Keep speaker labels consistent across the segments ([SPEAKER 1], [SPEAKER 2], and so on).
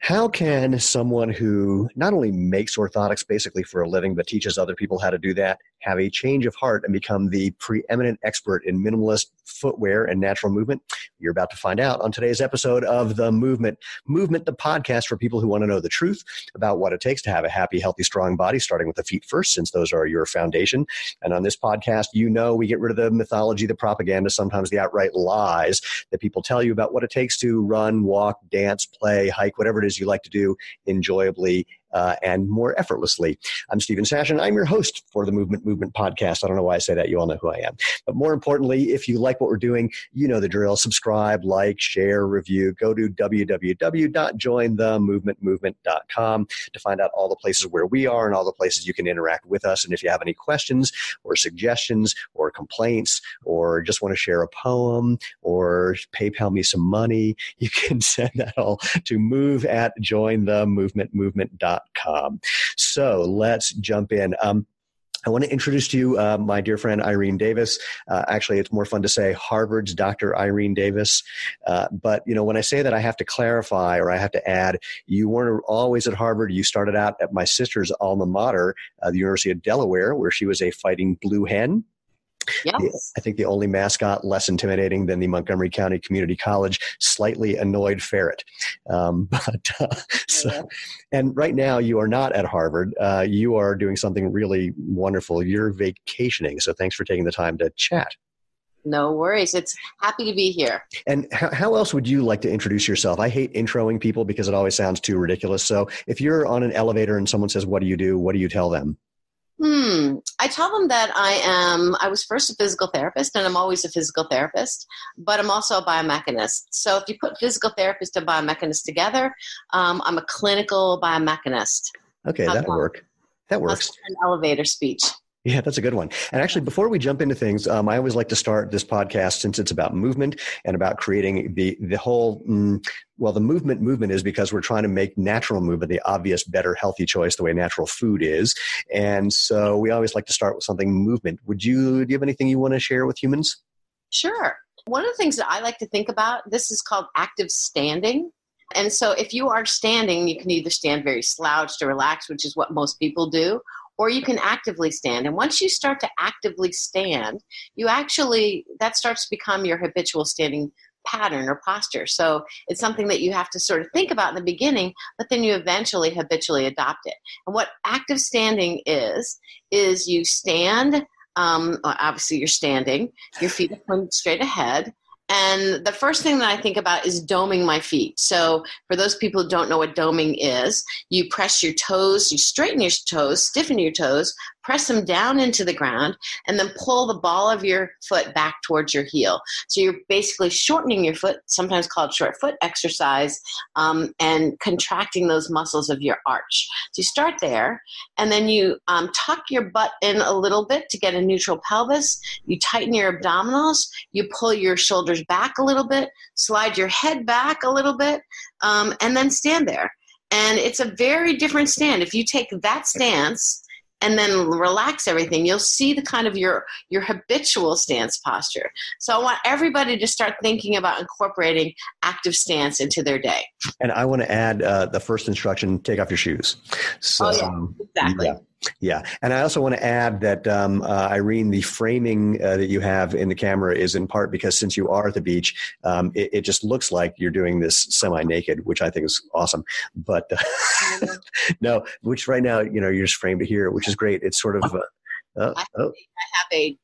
[SPEAKER 1] How can someone who not only makes orthotics basically for a living, but teaches other people how to do that, have a change of heart and become the preeminent expert in minimalist footwear and natural movement? You're about to find out on today's episode of The Movement. Movement, the podcast for people who want to know the truth about what it takes to have a happy, healthy, strong body, starting with the feet first, since those are your foundation. And on this podcast, you know we get rid of the mythology, the propaganda, sometimes the outright lies that people tell you about what it takes to run, walk, dance, play, hike, whatever it is you like to do enjoyably uh, and more effortlessly. I'm Steven Sashen. I'm your host for the Movement Movement podcast. I don't know why I say that. You all know who I am. But more importantly, if you like what we're doing, you know the drill. Subscribe, like, share, review. Go to www.jointhemovementmovement.com to find out all the places where we are and all the places you can interact with us. And if you have any questions or suggestions or complaints or just want to share a poem or PayPal me some money, you can send that all to move at jointhemovementmovement.com So let's jump in. Um, I want to introduce to you uh, my dear friend Irene Davis. Uh, actually, it's more fun to say Harvard's Dr. Irene Davis. Uh, but you know, when I say that, I have to clarify or I have to add: you weren't always at Harvard. You started out at my sister's alma mater, uh, the University of Delaware, where she was a fighting blue hen.
[SPEAKER 2] Yes.
[SPEAKER 1] I think the only mascot less intimidating than the Montgomery County Community College slightly annoyed ferret. Um, but uh, so, and right now you are not at Harvard. Uh, you are doing something really wonderful. You're vacationing. So thanks for taking the time to chat.
[SPEAKER 2] No worries. It's happy to be here.
[SPEAKER 1] And how, how, else would you like to introduce yourself? I hate introing people because it always sounds too ridiculous. So if you're on an elevator and someone says, What do you do? What do you tell them?
[SPEAKER 2] Hmm. I tell them that I am, I was first a physical therapist and I'm always a physical therapist, but I'm also a biomechanist. So if you put physical therapist and biomechanist together, um, I'm a clinical biomechanist.
[SPEAKER 1] Okay, How's that'll that? work. That works.
[SPEAKER 2] An elevator speech.
[SPEAKER 1] Yeah, that's a good one. And actually, before we jump into things, um, I always like to start this podcast since it's about movement and about creating the the whole. Mm, well, the movement movement is because we're trying to make natural movement the obvious, better, healthy choice, the way natural food is. And so we always like to start with something movement. Would you do you have anything you want to share with humans?
[SPEAKER 2] Sure. One of the things that I like to think about this is called active standing. And so, if you are standing, you can either stand very slouched or relaxed, which is what most people do, or you can actively stand. And once you start to actively stand, you actually, that starts to become your habitual standing pattern or posture. So it's something that you have to sort of think about in the beginning, but then you eventually habitually adopt it. And what active standing is, is you stand. Um, obviously, you're standing, your feet are pointed straight ahead, and the first thing that I think about is doming my feet. So, for those people who don't know what doming is, you press your toes, you straighten your toes, stiffen your toes, press them down into the ground, and then pull the ball of your foot back towards your heel. So you're basically shortening your foot, sometimes called short foot exercise, um, and contracting those muscles of your arch. So you start there, and then you um, tuck your butt in a little bit to get a neutral pelvis. You tighten your abdominals. You pull your shoulders back a little bit, slide your head back a little bit, um, and then stand there. And it's a very different stand. If you take that stance, and then relax everything you'll see the kind of your your habitual stance posture. So i want everybody to start thinking about incorporating active stance into their day.
[SPEAKER 1] And i want to add uh, the first instruction take off your shoes. So
[SPEAKER 2] oh, yeah, exactly.
[SPEAKER 1] yeah. Yeah, and I also want to add that um, uh, Irene, the framing uh, that you have in the camera is in part because since you are at the beach, um, it, it, just looks like you're doing this semi-naked, which I think is awesome. But uh, no, which right now you know you're just framed here, which is great. It's sort of. Uh,
[SPEAKER 2] have, oh. I have a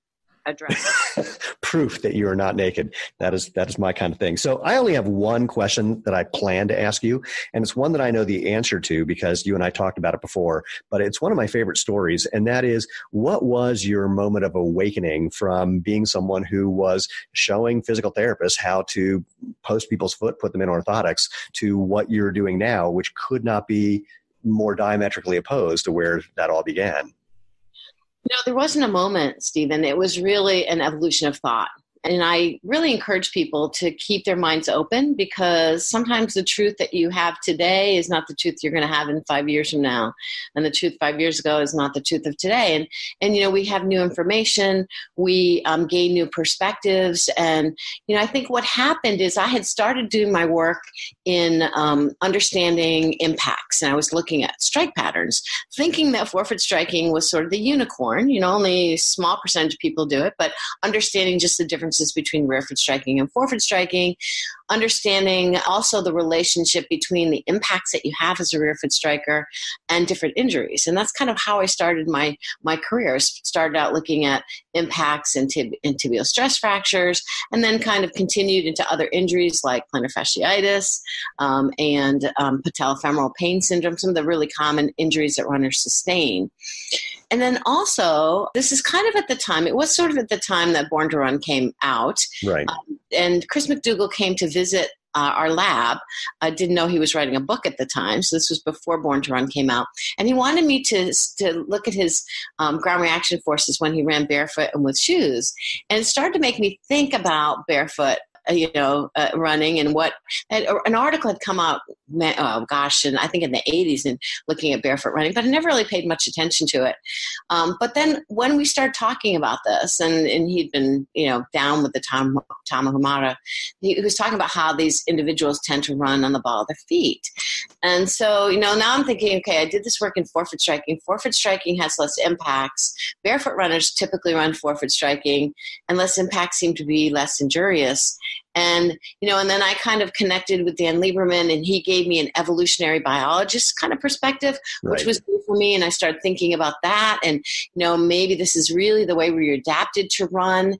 [SPEAKER 2] address.
[SPEAKER 1] Proof that you are not naked. That is that is my kind of thing. So I only have one question that I plan to ask you, and it's one that I know the answer to because you and I talked about it before. But it's one of my favorite stories, and that is, what was your moment of awakening from being someone who was showing physical therapists how to post people's foot, put them in orthotics, to what you're doing now, which could not be more diametrically opposed to where that all began.
[SPEAKER 2] No, there wasn't a moment, Steven. It was really an evolution of thought. And I really encourage people to keep their minds open because sometimes the truth that you have today is not the truth you're going to have in five years from now. And the truth five years ago is not the truth of today. And, and you know, we have new information, we um, gain new perspectives. And, you know, I think what happened is I had started doing my work in um, understanding impacts and I was looking at strike patterns, thinking that forefoot striking was sort of the unicorn. You know, only a small percentage of people do it, but understanding just the difference differences between rear foot striking and forefoot striking, understanding also the relationship between the impacts that you have as a rear foot striker and different injuries. And that's kind of how I started my, my career. I started out looking at impacts and, tib- and tibial stress fractures, and then kind of continued into other injuries like plantar fasciitis um, and um, patellofemoral pain syndrome, some of the really common injuries that runners sustain. And then also, this is kind of at the time, it was sort of at the time that Born to Run came out.
[SPEAKER 1] Right. Um,
[SPEAKER 2] and Chris McDougall came to visit uh, our lab. I didn't know he was writing a book at the time, so this was before Born to Run came out. And he wanted me to, to look at his um, ground reaction forces when he ran barefoot and with shoes. And it started to make me think about barefoot you know, uh, running and what an article had come out, oh gosh, and I think in the 80s and looking at barefoot running, but I never really paid much attention to it. Um, but then when we started talking about this, and, and he'd been, you know, down with the Tom, he, he was talking about how these individuals tend to run on the ball of their feet. And so, you know, now I'm thinking, okay, I did this work in forefoot striking. Forefoot striking has less impacts. Barefoot runners typically run forefoot striking, and less impacts seem to be less injurious and you know and then i kind of connected with dan lieberman and he gave me an evolutionary biologist kind of perspective right. which was good for me and i started thinking about that and you know maybe this is really the way we're adapted to run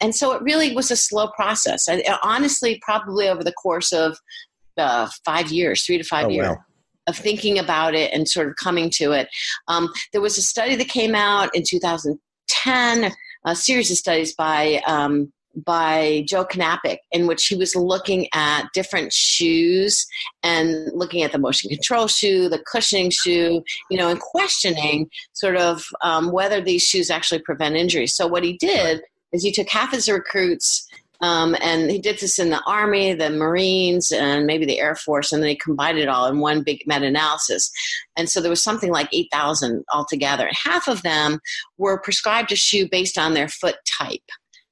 [SPEAKER 2] and so it really was a slow process I, honestly probably over the course of uh, five years three to five oh, years wow of thinking about it and sort of coming to it. Um, there was a study that came out in 2010, a series of studies by um, by Joe Knapik, in which he was looking at different shoes and looking at the motion control shoe, the cushioning shoe, you know, and questioning sort of um, whether these shoes actually prevent injury. So what he did is he took half his recruits. Um, and he did this in the Army, the Marines, and maybe the Air Force, and then he combined it all in one big meta analysis. And so there was something like 8,000 altogether. And Half of them were prescribed a shoe based on their foot type.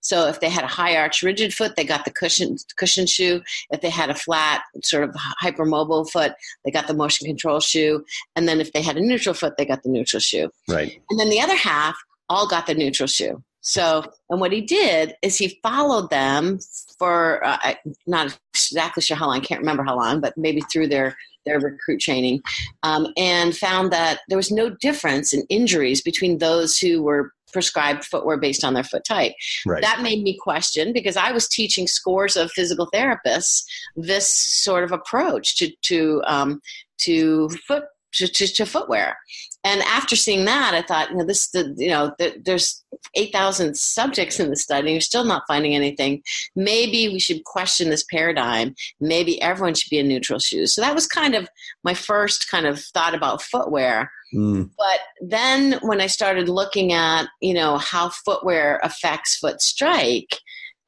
[SPEAKER 2] So if they had a high arch rigid foot, they got the cushion cushion shoe. If they had a flat sort of hypermobile foot, they got the motion control shoe. And then if they had a neutral foot, they got the neutral shoe.
[SPEAKER 1] Right.
[SPEAKER 2] And then the other half all got the neutral shoe. So, and what he did is he followed them for uh, not exactly sure how long, I can't remember how long, but maybe through their their recruit training, um, and found that there was no difference in injuries between those who were prescribed footwear based on their foot type.
[SPEAKER 1] Right.
[SPEAKER 2] That made me question because I was teaching scores of physical therapists this sort of approach to to um, to foot to, to, to, footwear. And after seeing that, I thought, you know, this, the, you know, the, there's 8,000 subjects in the study. You're still not finding anything. Maybe we should question this paradigm. Maybe everyone should be in neutral shoes. So that was kind of my first kind of thought about footwear. Mm. But then when I started looking at, you know, how footwear affects foot strike,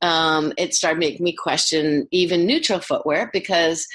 [SPEAKER 2] um, it started making me question even neutral footwear because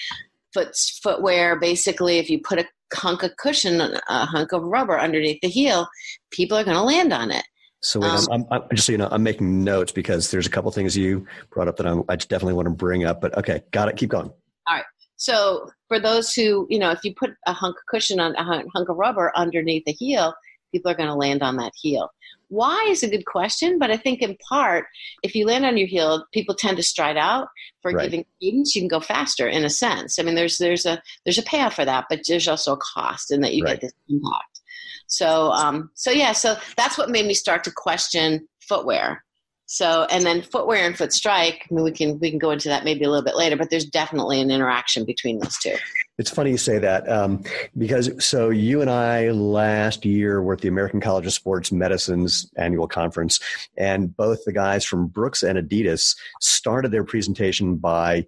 [SPEAKER 2] foot footwear basically if you put a hunk of cushion a hunk of rubber underneath the heel people are going to land on it
[SPEAKER 1] so wait, um, I'm, I'm, just so you know, I'm making notes because there's a couple things you brought up that I'm, i definitely want to bring up. But okay, got it. Keep going.
[SPEAKER 2] All right. So for those who, you know, if you put a hunk of cushion on a hunk of rubber underneath the heel, people are going to land on that heel. Why is a good question, but I think in part, if you land on your heel, people tend to stride out. For right. giving cadence, you can go faster in a sense. I mean, there's there's a there's a payoff for that, but there's also a cost in that you right. get this impact. So um, so yeah, so that's what made me start to question footwear so, and then footwear and foot strike. I mean, we can we can go into that maybe a little bit later, but there's definitely an interaction between those two.
[SPEAKER 1] It's funny you say that um, because so you and I last year were at the American College of Sports Medicine's annual conference, and both the guys from Brooks and Adidas started their presentation by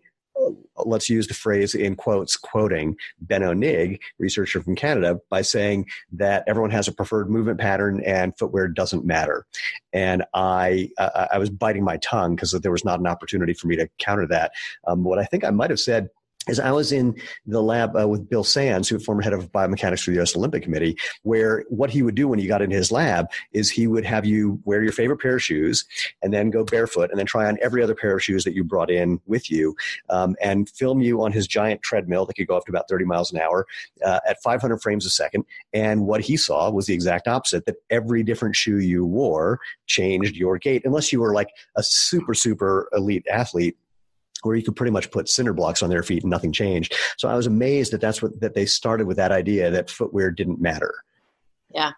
[SPEAKER 1] let's use the phrase in quotes, quoting Ben Nigg, researcher from Canada, by saying that everyone has a preferred movement pattern and footwear doesn't matter. And I, uh, I was biting my tongue because there was not an opportunity for me to counter that. Um, what I think I might have said is I was in the lab uh, with Bill Sands, who former head of biomechanics for the U.S. Olympic Committee, where what he would do when you got in his lab is he would have you wear your favorite pair of shoes and then go barefoot and then try on every other pair of shoes that you brought in with you um, and film you on his giant treadmill that could go up to about 30 miles an hour uh, at 500 frames a second. And what he saw was the exact opposite that every different shoe you wore changed your gait, unless you were like a super, super elite athlete where you could pretty much put cinder blocks on their feet and nothing changed. So I was amazed that that's what that they started with that idea that footwear didn't matter.
[SPEAKER 2] Yeah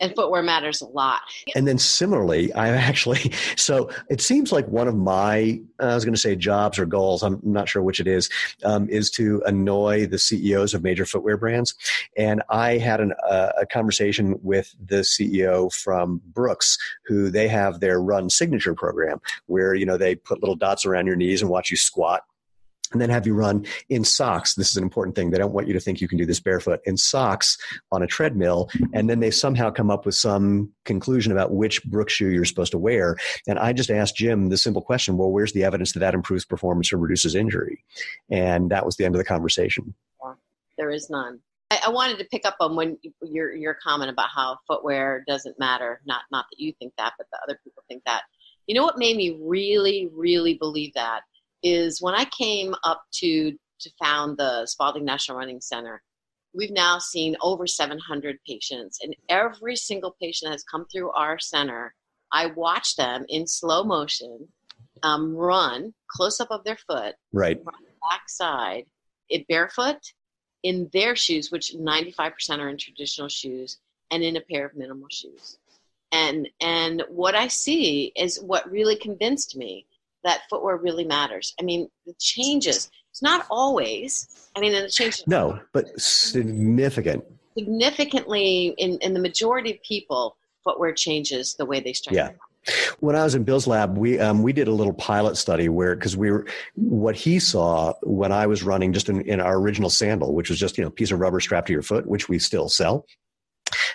[SPEAKER 2] and footwear matters a lot.
[SPEAKER 1] And then similarly, I actually, so it seems like one of my, I was going to say jobs or goals, I'm not sure which it is, um, is to annoy the CEOs of major footwear brands. And I had an, uh, a conversation with the CEO from Brooks, who they have their run signature program where, you know, they put little dots around your knees and watch you squat and then have you run in socks. This is an important thing. They don't want you to think you can do this barefoot in socks on a treadmill. And then they somehow come up with some conclusion about which Brooks shoe you're supposed to wear. And I just asked Jim the simple question, well, where's the evidence that that improves performance or reduces injury? And that was the end of the conversation.
[SPEAKER 2] There is none. I, I wanted to pick up on when your your comment about how footwear doesn't matter. Not not that you think that, but that other people think that. You know what made me really, really believe that is when I came up to to found the Spaulding National Running Center, we've now seen over 700 patients, and every single patient has come through our center. I watch them in slow motion um, run close up of their foot,
[SPEAKER 1] right,
[SPEAKER 2] back side, it barefoot in their shoes, which 95% are in traditional shoes, and in a pair of minimal shoes. And and what I see is what really convinced me that footwear really matters. I mean, the changes. It's not always. I mean, the changes.
[SPEAKER 1] No, but significant.
[SPEAKER 2] Significantly, in in the majority of people, footwear changes the way they strike.
[SPEAKER 1] Yeah. When I was in Bill's lab, we um, we did a little pilot study where because we were what he saw when I was running just in, in our original sandal, which was just you know a piece of rubber strapped to your foot, which we still sell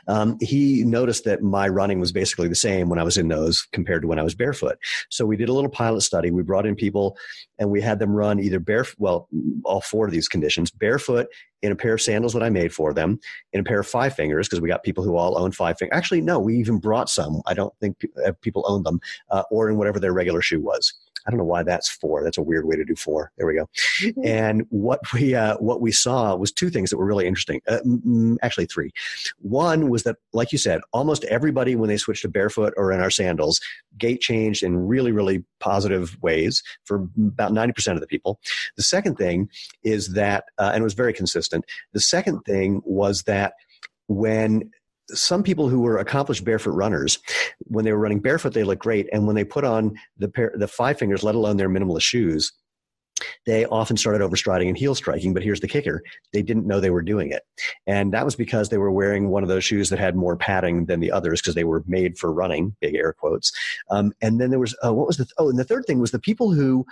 [SPEAKER 1] um, he noticed that my running was basically the same when I was in those compared to when I was barefoot. So we did a little pilot study. We brought in people and we had them run either barefoot, well, all four of these conditions, barefoot in a pair of sandals that I made for them, in a pair of five fingers, because we got people who all own five fingers. Actually, no, we even brought some. I don't think uh, people own them, uh, or in whatever their regular shoe was. I don't know why that's four. That's a weird way to do four. There we go. Mm-hmm. And what we uh, what we saw was two things that were really interesting. Uh, actually, three. One was that, like you said, almost everybody when they switched to barefoot or in our sandals, gait changed in really really positive ways for about ninety percent of the people. The second thing is that, uh, and it was very consistent. The second thing was that when some people who were accomplished barefoot runners, when they were running barefoot, they looked great. And when they put on the pair, the five fingers, let alone their minimalist shoes, they often started overstriding and heel striking, but here's the kicker. They didn't know they were doing it. And that was because they were wearing one of those shoes that had more padding than the others because they were made for running, big air quotes. Um, and then there was, uh, what was the, th- oh, and the third thing was the people who,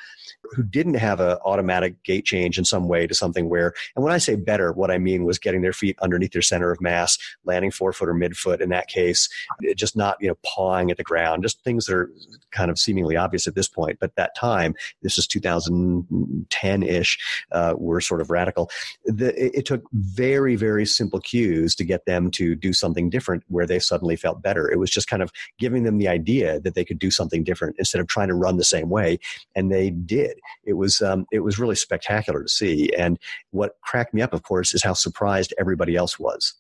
[SPEAKER 1] who didn't have an automatic gait change in some way to something where, and when I say better, what I mean was getting their feet underneath their center of mass, landing forefoot or midfoot in that case, just not, you know, pawing at the ground, just things that are kind of seemingly obvious at this point. But that time, this is 2000, 10 ish uh, were sort of radical. The, it, it took very, very simple cues to get them to do something different where they suddenly felt better. It was just kind of giving them the idea that they could do something different instead of trying to run the same way. And they did. It was, um, it was really spectacular to see. And what cracked me up, of course, is how surprised everybody else was.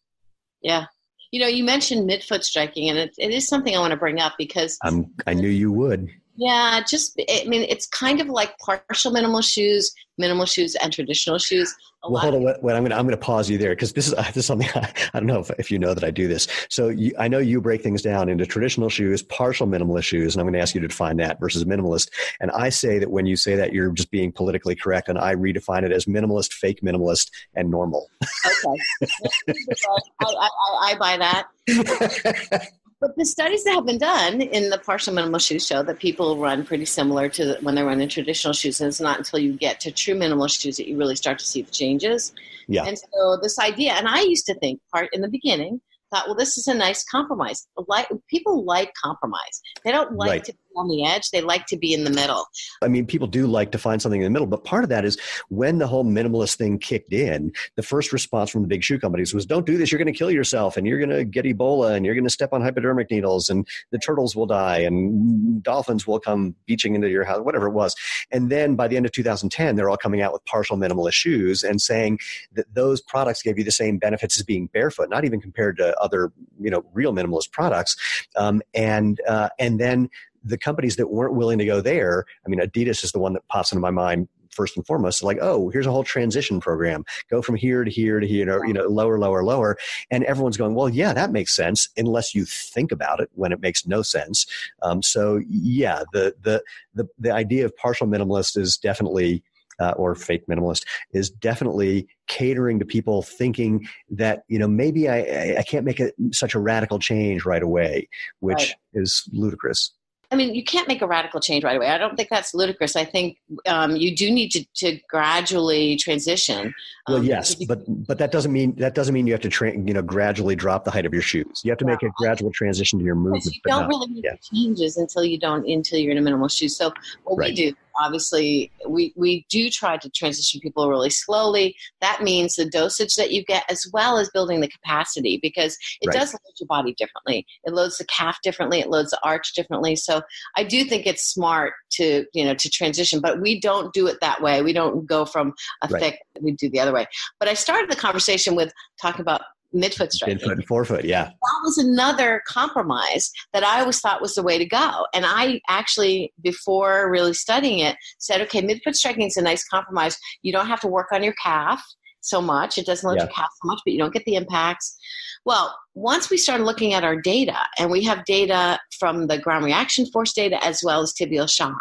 [SPEAKER 2] Yeah, you know, you mentioned midfoot striking, and it, it is something I want to bring up because
[SPEAKER 1] I'm, I knew you would.
[SPEAKER 2] Yeah, just I mean, it's kind of like partial minimal shoes, minimal shoes, and traditional shoes.
[SPEAKER 1] A well, hold on. Wait, wait, I'm going to I'm going to pause you there because this is this is something I, I don't know if, if you know that I do this. So you, I know you break things down into traditional shoes, partial minimalist shoes, and I'm going to ask you to define that versus minimalist. And I say that when you say that, you're just being politically correct, and I redefine it as minimalist, fake minimalist, and normal.
[SPEAKER 2] Okay, I, I, I buy that. But the studies that have been done in the partial minimal shoes show that people run pretty similar to when they run in traditional shoes. And it's not until you get to true minimal shoes that you really start to see the changes.
[SPEAKER 1] Yeah.
[SPEAKER 2] And so this idea, and I used to think part in the beginning thought, well, this is a nice compromise. Like people like compromise. They don't like
[SPEAKER 1] Right.
[SPEAKER 2] to be on the edge. They like to be in the middle.
[SPEAKER 1] I mean, people do like to find something in the middle, but part of that is when the whole minimalist thing kicked in, the first response from the big shoe companies was, don't do this, you're going to kill yourself, and you're going to get Ebola, and you're going to step on hypodermic needles, and the turtles will die, and dolphins will come beaching into your house, whatever it was. And then by the end of 2010, they're all coming out with partial minimalist shoes and saying that those products gave you the same benefits as being barefoot, not even compared to other, you know, real minimalist products. Um, and uh, and then the companies that weren't willing to go there, I mean, Adidas is the one that pops into my mind first and foremost. Like, oh, here's a whole transition program. Go from here to here to here, you know, you know, lower, lower, lower. And everyone's going, well, yeah, that makes sense, unless you think about it when it makes no sense. Um, so yeah, the the the the idea of partial minimalist is definitely. Uh, or fake minimalist is definitely catering to people thinking that you know maybe I I- I can't make a, such a radical change right away, which
[SPEAKER 2] Right.
[SPEAKER 1] is ludicrous.
[SPEAKER 2] I mean, you can't make a radical change right away. I don't think that's ludicrous. I think um, you do need to, to gradually transition.
[SPEAKER 1] Well,
[SPEAKER 2] Um,
[SPEAKER 1] yes,
[SPEAKER 2] because you-
[SPEAKER 1] but but that doesn't mean that doesn't mean you have to tra- you know gradually drop the height of your shoes. You have to make a gradual transition to your movement.
[SPEAKER 2] you don't
[SPEAKER 1] not-
[SPEAKER 2] really make
[SPEAKER 1] yeah.
[SPEAKER 2] changes until you don't until you're in a minimal shoe. So what we do, obviously, we we do try to transition people really slowly. That means the dosage that you get, as well as building the capacity, because it
[SPEAKER 1] Right.
[SPEAKER 2] does load your body differently. It loads the calf differently. It loads the arch differently. So I do think it's smart to you know to transition, but we don't do it that way. We don't go from a
[SPEAKER 1] Right.
[SPEAKER 2] thick. We do the other way. But I started the conversation with talking about midfoot striking
[SPEAKER 1] Midfoot and forefoot, yeah,
[SPEAKER 2] that was another compromise that I always thought was the way to go. And I actually, before really studying it, said, okay, midfoot striking is a nice compromise. You don't have to work on your calf so much. It doesn't load
[SPEAKER 1] Yeah.
[SPEAKER 2] your calf so much, but you don't get the impacts. Well, once we started looking at our data, and we have data from the ground reaction force data as well as tibial shock,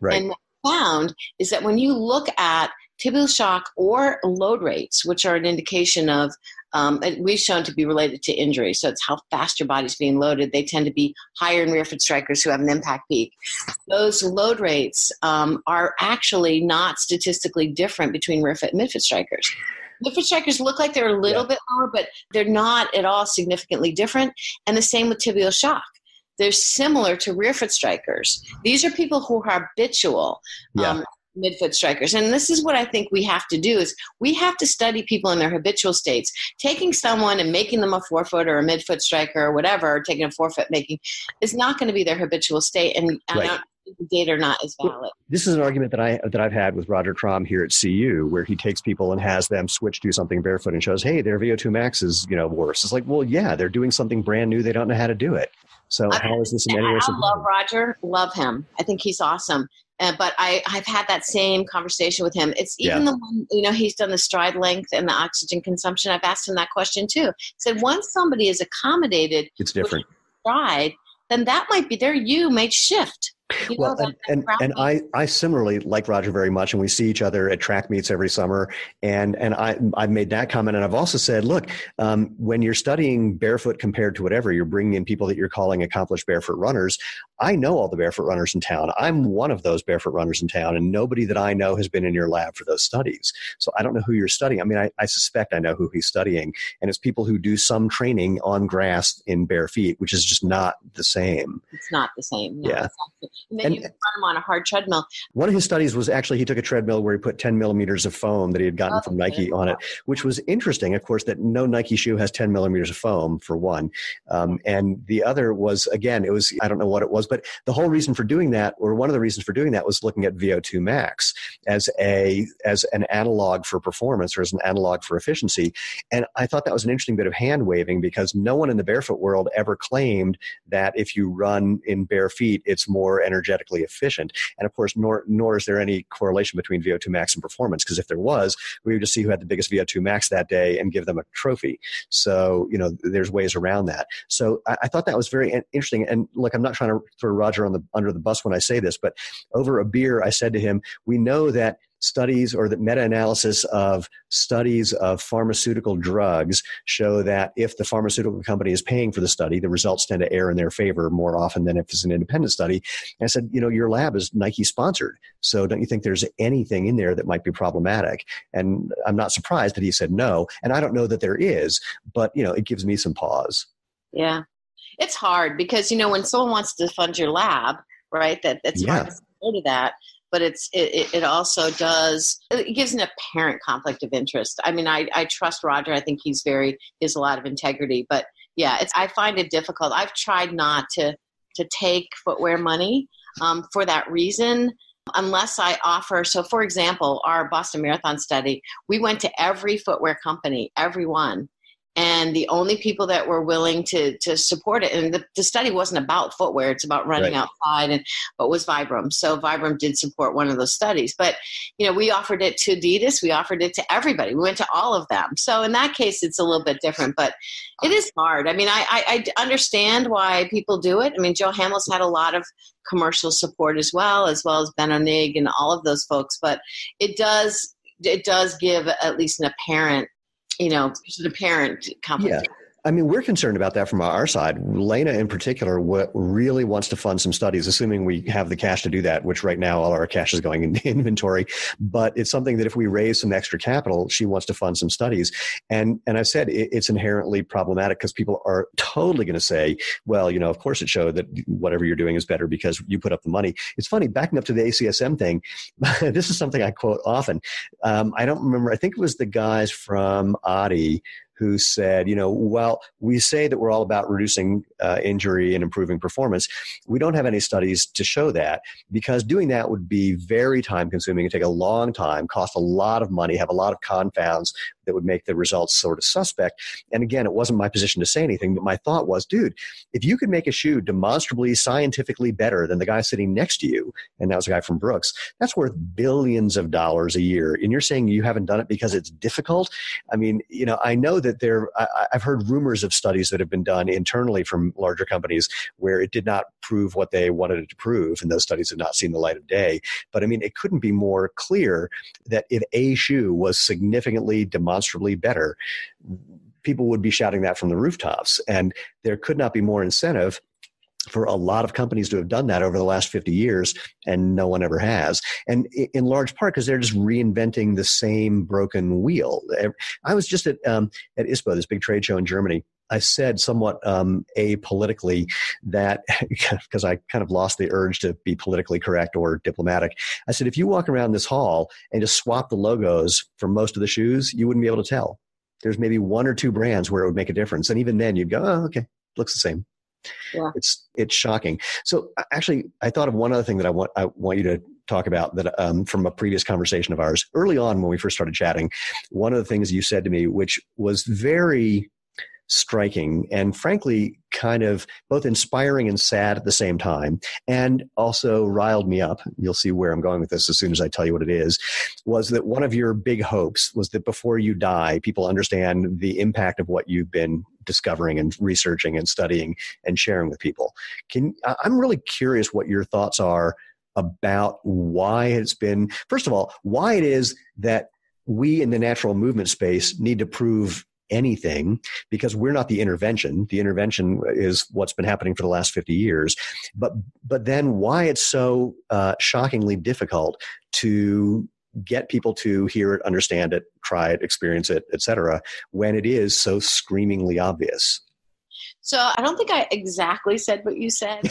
[SPEAKER 1] right,
[SPEAKER 2] and what we found is that when you look at tibial shock or load rates, which are an indication of, um, we've shown to be related to injury, so it's how fast your body's being loaded. They tend to be higher in rear foot strikers who have an impact peak. Those load rates um, are actually not statistically different between rear foot and midfoot strikers. Midfoot strikers look like they're a little bit lower, but they're not at all significantly different. And the same with tibial shock they're similar to rear foot strikers. These are people who are habitual
[SPEAKER 1] yeah,
[SPEAKER 2] um, midfoot strikers. And this is what I think we have to do is we have to study people in their habitual states. Taking someone and making them a forefoot or a midfoot striker or whatever, or taking a forefoot making is not going to be their habitual state. And I
[SPEAKER 1] Right.
[SPEAKER 2] the data are not as valid.
[SPEAKER 1] this is an argument that I that I've had with Rodger Kram here at CU, where he takes people and has them switch to something barefoot and shows, hey, their VO2 max is you know worse. It's like, well, yeah, they're doing something brand new. They don't know how to do it. So
[SPEAKER 2] I-
[SPEAKER 1] how is this in any way?
[SPEAKER 2] I love? Roger, love him. I think he's awesome. Uh, but I, I've had that same conversation with him. It's even the one, you know, he's done the stride length and the oxygen consumption. I've asked him that question too. said once somebody is accommodated
[SPEAKER 1] It's different.
[SPEAKER 2] stride, then that might be their you might shift. You
[SPEAKER 1] Well,
[SPEAKER 2] know,
[SPEAKER 1] and, and, and. I, I similarly like Roger very much, and we see each other at track meets every summer. And and I I've made that comment, and I've also said, look, um, when you're studying barefoot compared to whatever, you're bringing in people that you're calling accomplished barefoot runners. I know all the barefoot runners in town. I'm one of those barefoot runners in town, and nobody that I know has been in your lab for those studies. So I don't know who you're studying. I mean, I, I suspect I know who he's studying, and it's people who do some training on grass in bare feet, which is just not the same.
[SPEAKER 2] it's not the same. No,
[SPEAKER 1] Yeah.
[SPEAKER 2] not. And then
[SPEAKER 1] And-
[SPEAKER 2] you run them on a hard treadmill.
[SPEAKER 1] One of his studies was actually he took a treadmill where he put 10 millimeters of foam that he had gotten
[SPEAKER 2] Oh,
[SPEAKER 1] from Nike
[SPEAKER 2] okay.
[SPEAKER 1] on it, which was interesting. Of course, that no Nike shoe has 10 millimeters of foam for one. Um, and the other was, again, it was, I don't know what it was, but the whole reason for doing that, or one of the reasons for doing that was looking at VO2 max as a, as an analog for performance or as an analog for efficiency. And I thought that was an interesting bit of hand waving because no one in the barefoot world ever claimed that if you run in bare feet, it's more energetically efficient. And of course, nor, nor is there any correlation between VO2 max and performance, because if there was, we would just see who had the biggest VO2 max that day and give them a trophy. So, you know, there's ways around that. So I, I thought that was very interesting. And look, I'm not trying to throw Roger on the under the bus when I say this, but over a beer, I said to him, "We know that studies or the meta-analysis of studies of pharmaceutical drugs show that if the pharmaceutical company is paying for the study, the results tend to err in their favor more often than if it's an independent study. And I said, you know, your lab is Nike sponsored, so don't you think there's anything in there that might be problematic? And I'm not surprised that he said no. And I don't know that there is, but you know, it gives me some pause.
[SPEAKER 2] Yeah, it's hard because you know when someone wants to fund your lab, right? That that's yeah. hard to go to that but it's it, it also does it gives an apparent conflict of interest i mean I, I trust roger i think he's very he has a lot of integrity but yeah it's i find it difficult i've tried not to to take footwear money um, for that reason unless i offer so for example our boston marathon study we went to every footwear company every one and the only people that were willing to to support it and the, the study wasn't about footwear it's about running right. outside and but was vibram. So vibram did support one of those studies. But you know we offered it to adidas we offered it to everybody we went to all of them. So in that case it's a little bit different but it is hard. I mean i i, I understand why people do it. I mean Joe Hamill's had a lot of commercial support as well as well as Benno Nigg and all of those folks but it does it does give at least an apparent you know, the parent conflict.
[SPEAKER 1] Yeah. I mean, we're concerned about that from our side. Lena, in particular, what really wants to fund some studies, assuming we have the cash to do that. Which right now, all our cash is going into inventory. But it's something that if we raise some extra capital, she wants to fund some studies. And and I said it, it's inherently problematic because people are totally going to say, well, you know, of course it showed that whatever you're doing is better because you put up the money. It's funny backing up to the ACSM thing. this is something I quote often. Um, I don't remember. I think it was the guys from Adi who said, you know, well, we say that we're all about reducing uh, injury and improving performance. We don't have any studies to show that because doing that would be very time consuming and take a long time, cost a lot of money, have a lot of confounds that would make the results sort of suspect. And again, it wasn't my position to say anything, but my thought was, dude, if you could make a shoe demonstrably scientifically better than the guy sitting next to you, and that was a guy from Brooks, that's worth billions of dollars a year. And you're saying you haven't done it because it's difficult? I mean, you know, I know that there, I, I've heard rumors of studies that have been done internally from larger companies where it did not prove what they wanted it to prove, and those studies have not seen the light of day. But I mean, it couldn't be more clear that if a shoe was significantly demonstrably better, people would be shouting that from the rooftops. And there could not be more incentive for a lot of companies to have done that over the last 50 years and no one ever has and in large part because they're just reinventing the same broken wheel i was just at um, at ispo this big trade show in germany I said somewhat um, apolitically that because I kind of lost the urge to be politically correct or diplomatic. I said, if you walk around this hall and just swap the logos for most of the shoes, you wouldn't be able to tell. There's maybe one or two brands where it would make a difference, and even then, you'd go, "Oh, okay, looks the same." Yeah. It's it's shocking. So actually, I thought of one other thing that I want I want you to talk about that um, from a previous conversation of ours early on when we first started chatting. One of the things you said to me, which was very striking and frankly kind of both inspiring and sad at the same time and also riled me up you'll see where i'm going with this as soon as i tell you what it is was that one of your big hopes was that before you die people understand the impact of what you've been discovering and researching and studying and sharing with people. Can i'm really curious what your thoughts are about why it's been first of all why it is that we in the natural movement space need to prove anything because we're not the intervention. The intervention is what's been happening for the last 50 years. But, but then why it's so uh, shockingly difficult to get people to hear it, understand it, try it, experience it, etc., when it is so screamingly obvious.
[SPEAKER 2] So I don't think I exactly said what you said.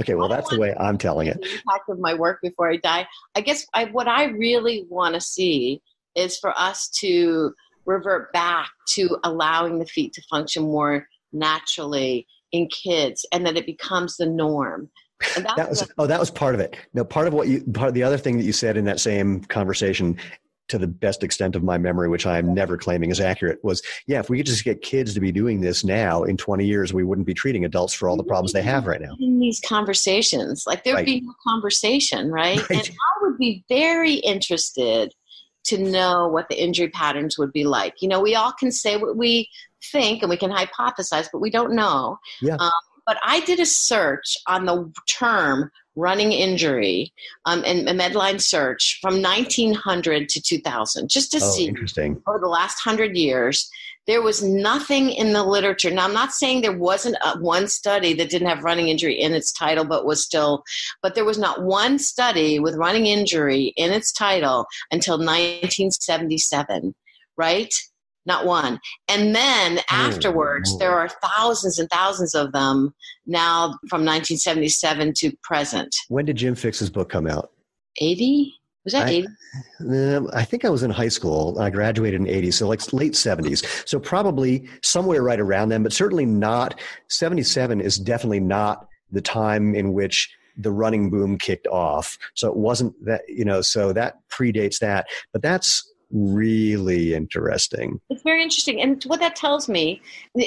[SPEAKER 1] okay, well that's the way I'm telling it.
[SPEAKER 2] The impact of my work before I die. I guess I, what I really want to see is for us to revert back to allowing the feet to function more naturally in kids and that it becomes the norm.
[SPEAKER 1] that was oh that was part of it. No, part of what you part of the other thing that you said in that same conversation to the best extent of my memory, which I am never claiming is accurate, was yeah, if we could just get kids to be doing this now, in 20 years, we wouldn't be treating adults for all the problems they have right now.
[SPEAKER 2] In these conversations, like there'd right. be no conversation, right? right? And I would be very interested to know what the injury patterns would be like. You know, we all can say what we think and we can hypothesize, but we don't know. Yeah. Um, But I did a search on the term running injury um, and a Medline search from 1900 to 2000, just to
[SPEAKER 1] oh,
[SPEAKER 2] see
[SPEAKER 1] interesting.
[SPEAKER 2] over the last hundred years. There was nothing in the literature. Now, I'm not saying there wasn't a, one study that didn't have running injury in its title, but was still, but there was not one study with running injury in its title until 1977, right? Not one. And then hmm. afterwards,
[SPEAKER 1] oh.
[SPEAKER 2] there are thousands and thousands of them now from 1977 to present.
[SPEAKER 1] When did Jim Fixx's book come out?
[SPEAKER 2] 80? Was that
[SPEAKER 1] I-
[SPEAKER 2] 80?
[SPEAKER 1] Um, I think I was in high school. I graduated in 80, so like late 70s. So probably somewhere right around then, but certainly not. 77 is definitely not the time in which the running boom kicked off. So it wasn't that, you know, so that predates that. But that's really interesting.
[SPEAKER 2] It's very interesting. And what that tells me,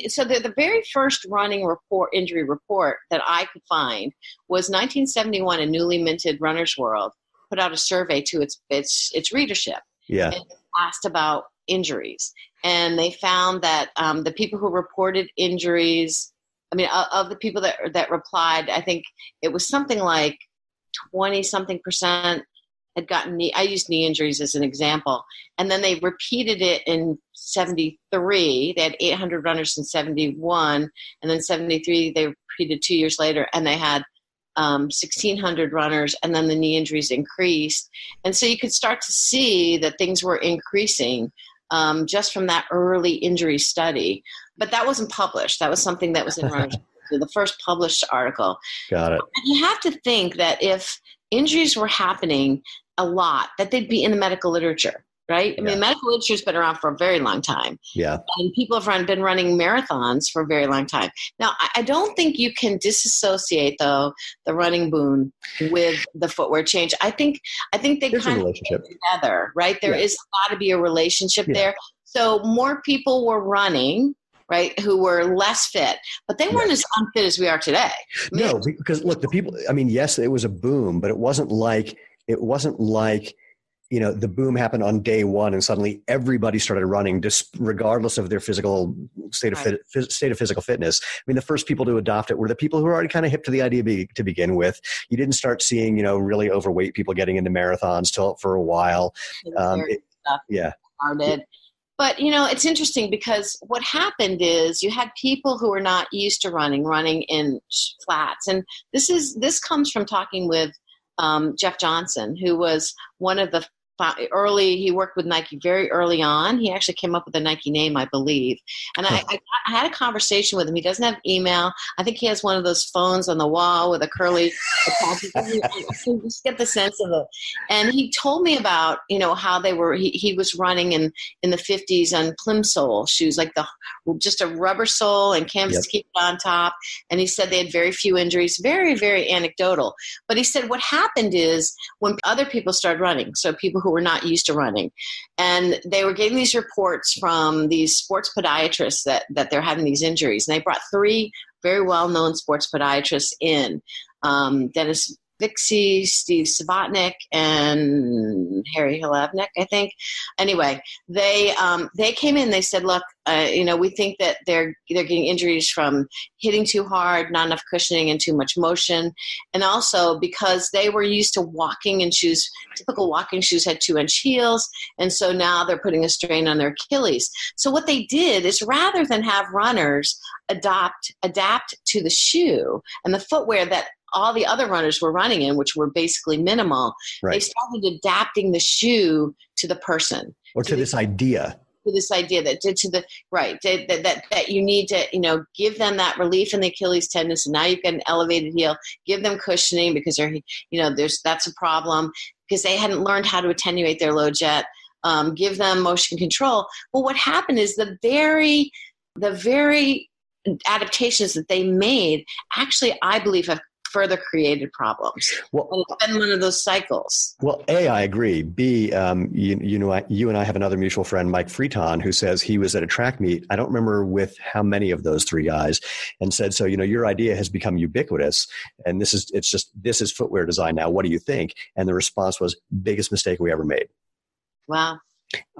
[SPEAKER 2] so the, the very first running report, injury report that I could find was 1971, a newly minted Runner's World put out a survey to its, its, its readership
[SPEAKER 1] Yeah.
[SPEAKER 2] and asked about injuries. And they found that um, the people who reported injuries, I mean, of, of the people that, that replied, I think it was something like 20 something percent had gotten knee, I used knee injuries as an example. And then they repeated it in 73. They had 800 runners in 71. And then 73, they repeated two years later and they had um, 1,600 runners. And then the knee injuries increased. And so you could start to see that things were increasing um, just from that early injury study. But that wasn't published. That was something that was in Runners. the first published article.
[SPEAKER 1] Got it.
[SPEAKER 2] And you have to think that if injuries were happening a lot, that they'd be in the medical literature, right? I
[SPEAKER 1] Yeah.
[SPEAKER 2] mean, medical literature's been around for a very long time,
[SPEAKER 1] Yeah.
[SPEAKER 2] and people have run, been running marathons for a very long time. Now, I, don't think you can disassociate though the running boom with the footwear change. I think I think they
[SPEAKER 1] There's
[SPEAKER 2] kind of together, right? There
[SPEAKER 1] Yeah.
[SPEAKER 2] is got to be a relationship
[SPEAKER 1] Yeah.
[SPEAKER 2] there. So more people were running, right, who were less fit, but they weren't as unfit as we are today. I mean,
[SPEAKER 1] No, because look, the people. I mean, yes, it was a boom, but it wasn't like it wasn't like you know the boom happened on day one and suddenly everybody started running, just regardless of their physical state of fit, phys- state of physical fitness. I mean, the first people to adopt it were the people who were already kind of hip to the idea be, to begin with. You didn't start seeing you know really overweight people getting into marathons till for a while. Um, it- yeah,
[SPEAKER 2] started. But you know, it's interesting because what happened is you had people who were not used to running, running in flats, and this is this comes from talking with um, Jeff Johnson, who was one of the early. He worked with Nike very early on. He actually came up with the Nike name, I believe. And I, I, I had a conversation with him. He doesn't have email. I think he has one of those phones on the wall with a curly. Just get the sense of it. And he told me about you know how they were. He, he was running in in the 50s on plimsoll shoes, like the just a rubber sole and canvas
[SPEAKER 1] Yep.
[SPEAKER 2] to keep it on top. And he said they had very few injuries. Very very anecdotal. But he said what happened is when other people started running, so people who were not used to running, and they were getting these reports from these sports podiatrists that that they're having these injuries, and they brought three very well known sports podiatrists in. Um, Dennis Vixie, Steve Subotnick, and Harry Hilevnik, I think. Anyway, they um, they came in. They said, "Look, uh, you know, we think that they're they're getting injuries from hitting too hard, not enough cushioning, and too much motion, and also because they were used to walking in shoes. Typical walking shoes had two inch heels, and so now they're putting a strain on their Achilles. So what they did is rather than have runners adopt adapt to the shoe and the footwear that all the other runners were running in, which were basically minimal,
[SPEAKER 1] right.
[SPEAKER 2] they started adapting the shoe to the person
[SPEAKER 1] Or to this idea.
[SPEAKER 2] to this idea that to, to the right that, that that that you need to you know give them that relief in the Achilles tendon. So now you've got an elevated heel. Give them cushioning because they're you know there's that's a problem because they hadn't learned how to attenuate their load yet. Um, give them motion control. Well, what happened is the very the very adaptations that they made actually I believe have further created problems.
[SPEAKER 1] Well,
[SPEAKER 2] And it's been one of those cycles.
[SPEAKER 1] Well, A, I agree. B, um, you, you know, I, you and I have another mutual friend, Mike Freeton, who says he was at a track meet. I don't remember with how many of those three guys, and said, "So, you know, your idea has become ubiquitous, and this is it's just this is footwear design now. What do you think?" And the response was, "Biggest mistake we ever made."
[SPEAKER 2] Wow.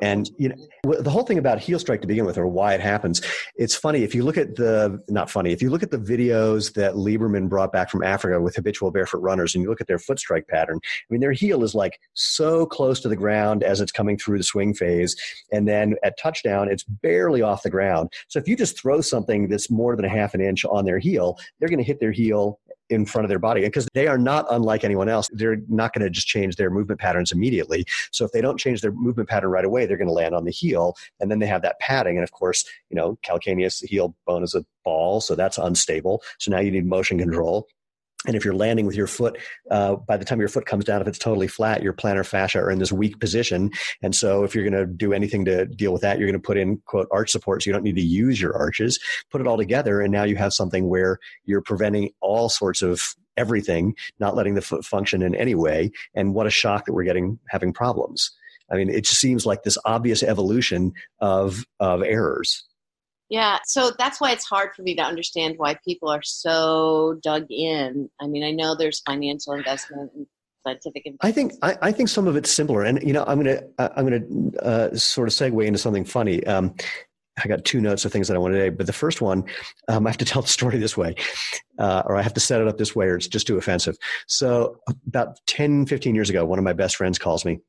[SPEAKER 1] And you know the whole thing about heel strike to begin with, or why it happens. It's funny if you look at the not funny if you look at the videos that Lieberman brought back from Africa with habitual barefoot runners, and you look at their foot strike pattern. I mean, their heel is like so close to the ground as it's coming through the swing phase, and then at touchdown, it's barely off the ground. So if you just throw something that's more than a half an inch on their heel, they're going to hit their heel in front of their body because they are not unlike anyone else. They're not going to just change their movement patterns immediately. So if they don't change their movement pattern right away, they're going to land on the heel and then they have that padding. And of course, you know, calcaneus, heel bone is a ball, so that's unstable. So now you need motion control. And if you're landing with your foot, uh, by the time your foot comes down, if it's totally flat, your plantar fascia are in this weak position. And so if you're going to do anything to deal with that, you're going to put in, quote, arch support. So you don't need to use your arches. Put it all together. And now you have something where you're preventing all sorts of everything, not letting the foot function in any way. And what a shock that we're getting having problems. I mean, it seems like this obvious evolution of, of errors.
[SPEAKER 2] Yeah, so that's why it's hard for me to understand why people are so dug in. I mean, I know there's financial investment and scientific investment.
[SPEAKER 1] I think I, I think some of it's simpler, and you know, I'm gonna I'm gonna uh, sort of segue into something funny. Um, I got two notes of things that I want to say, but the first one, um, I have to tell the story this way, uh, or I have to set it up this way, or it's just too offensive. So, about 10, 15 years ago, one of my best friends calls me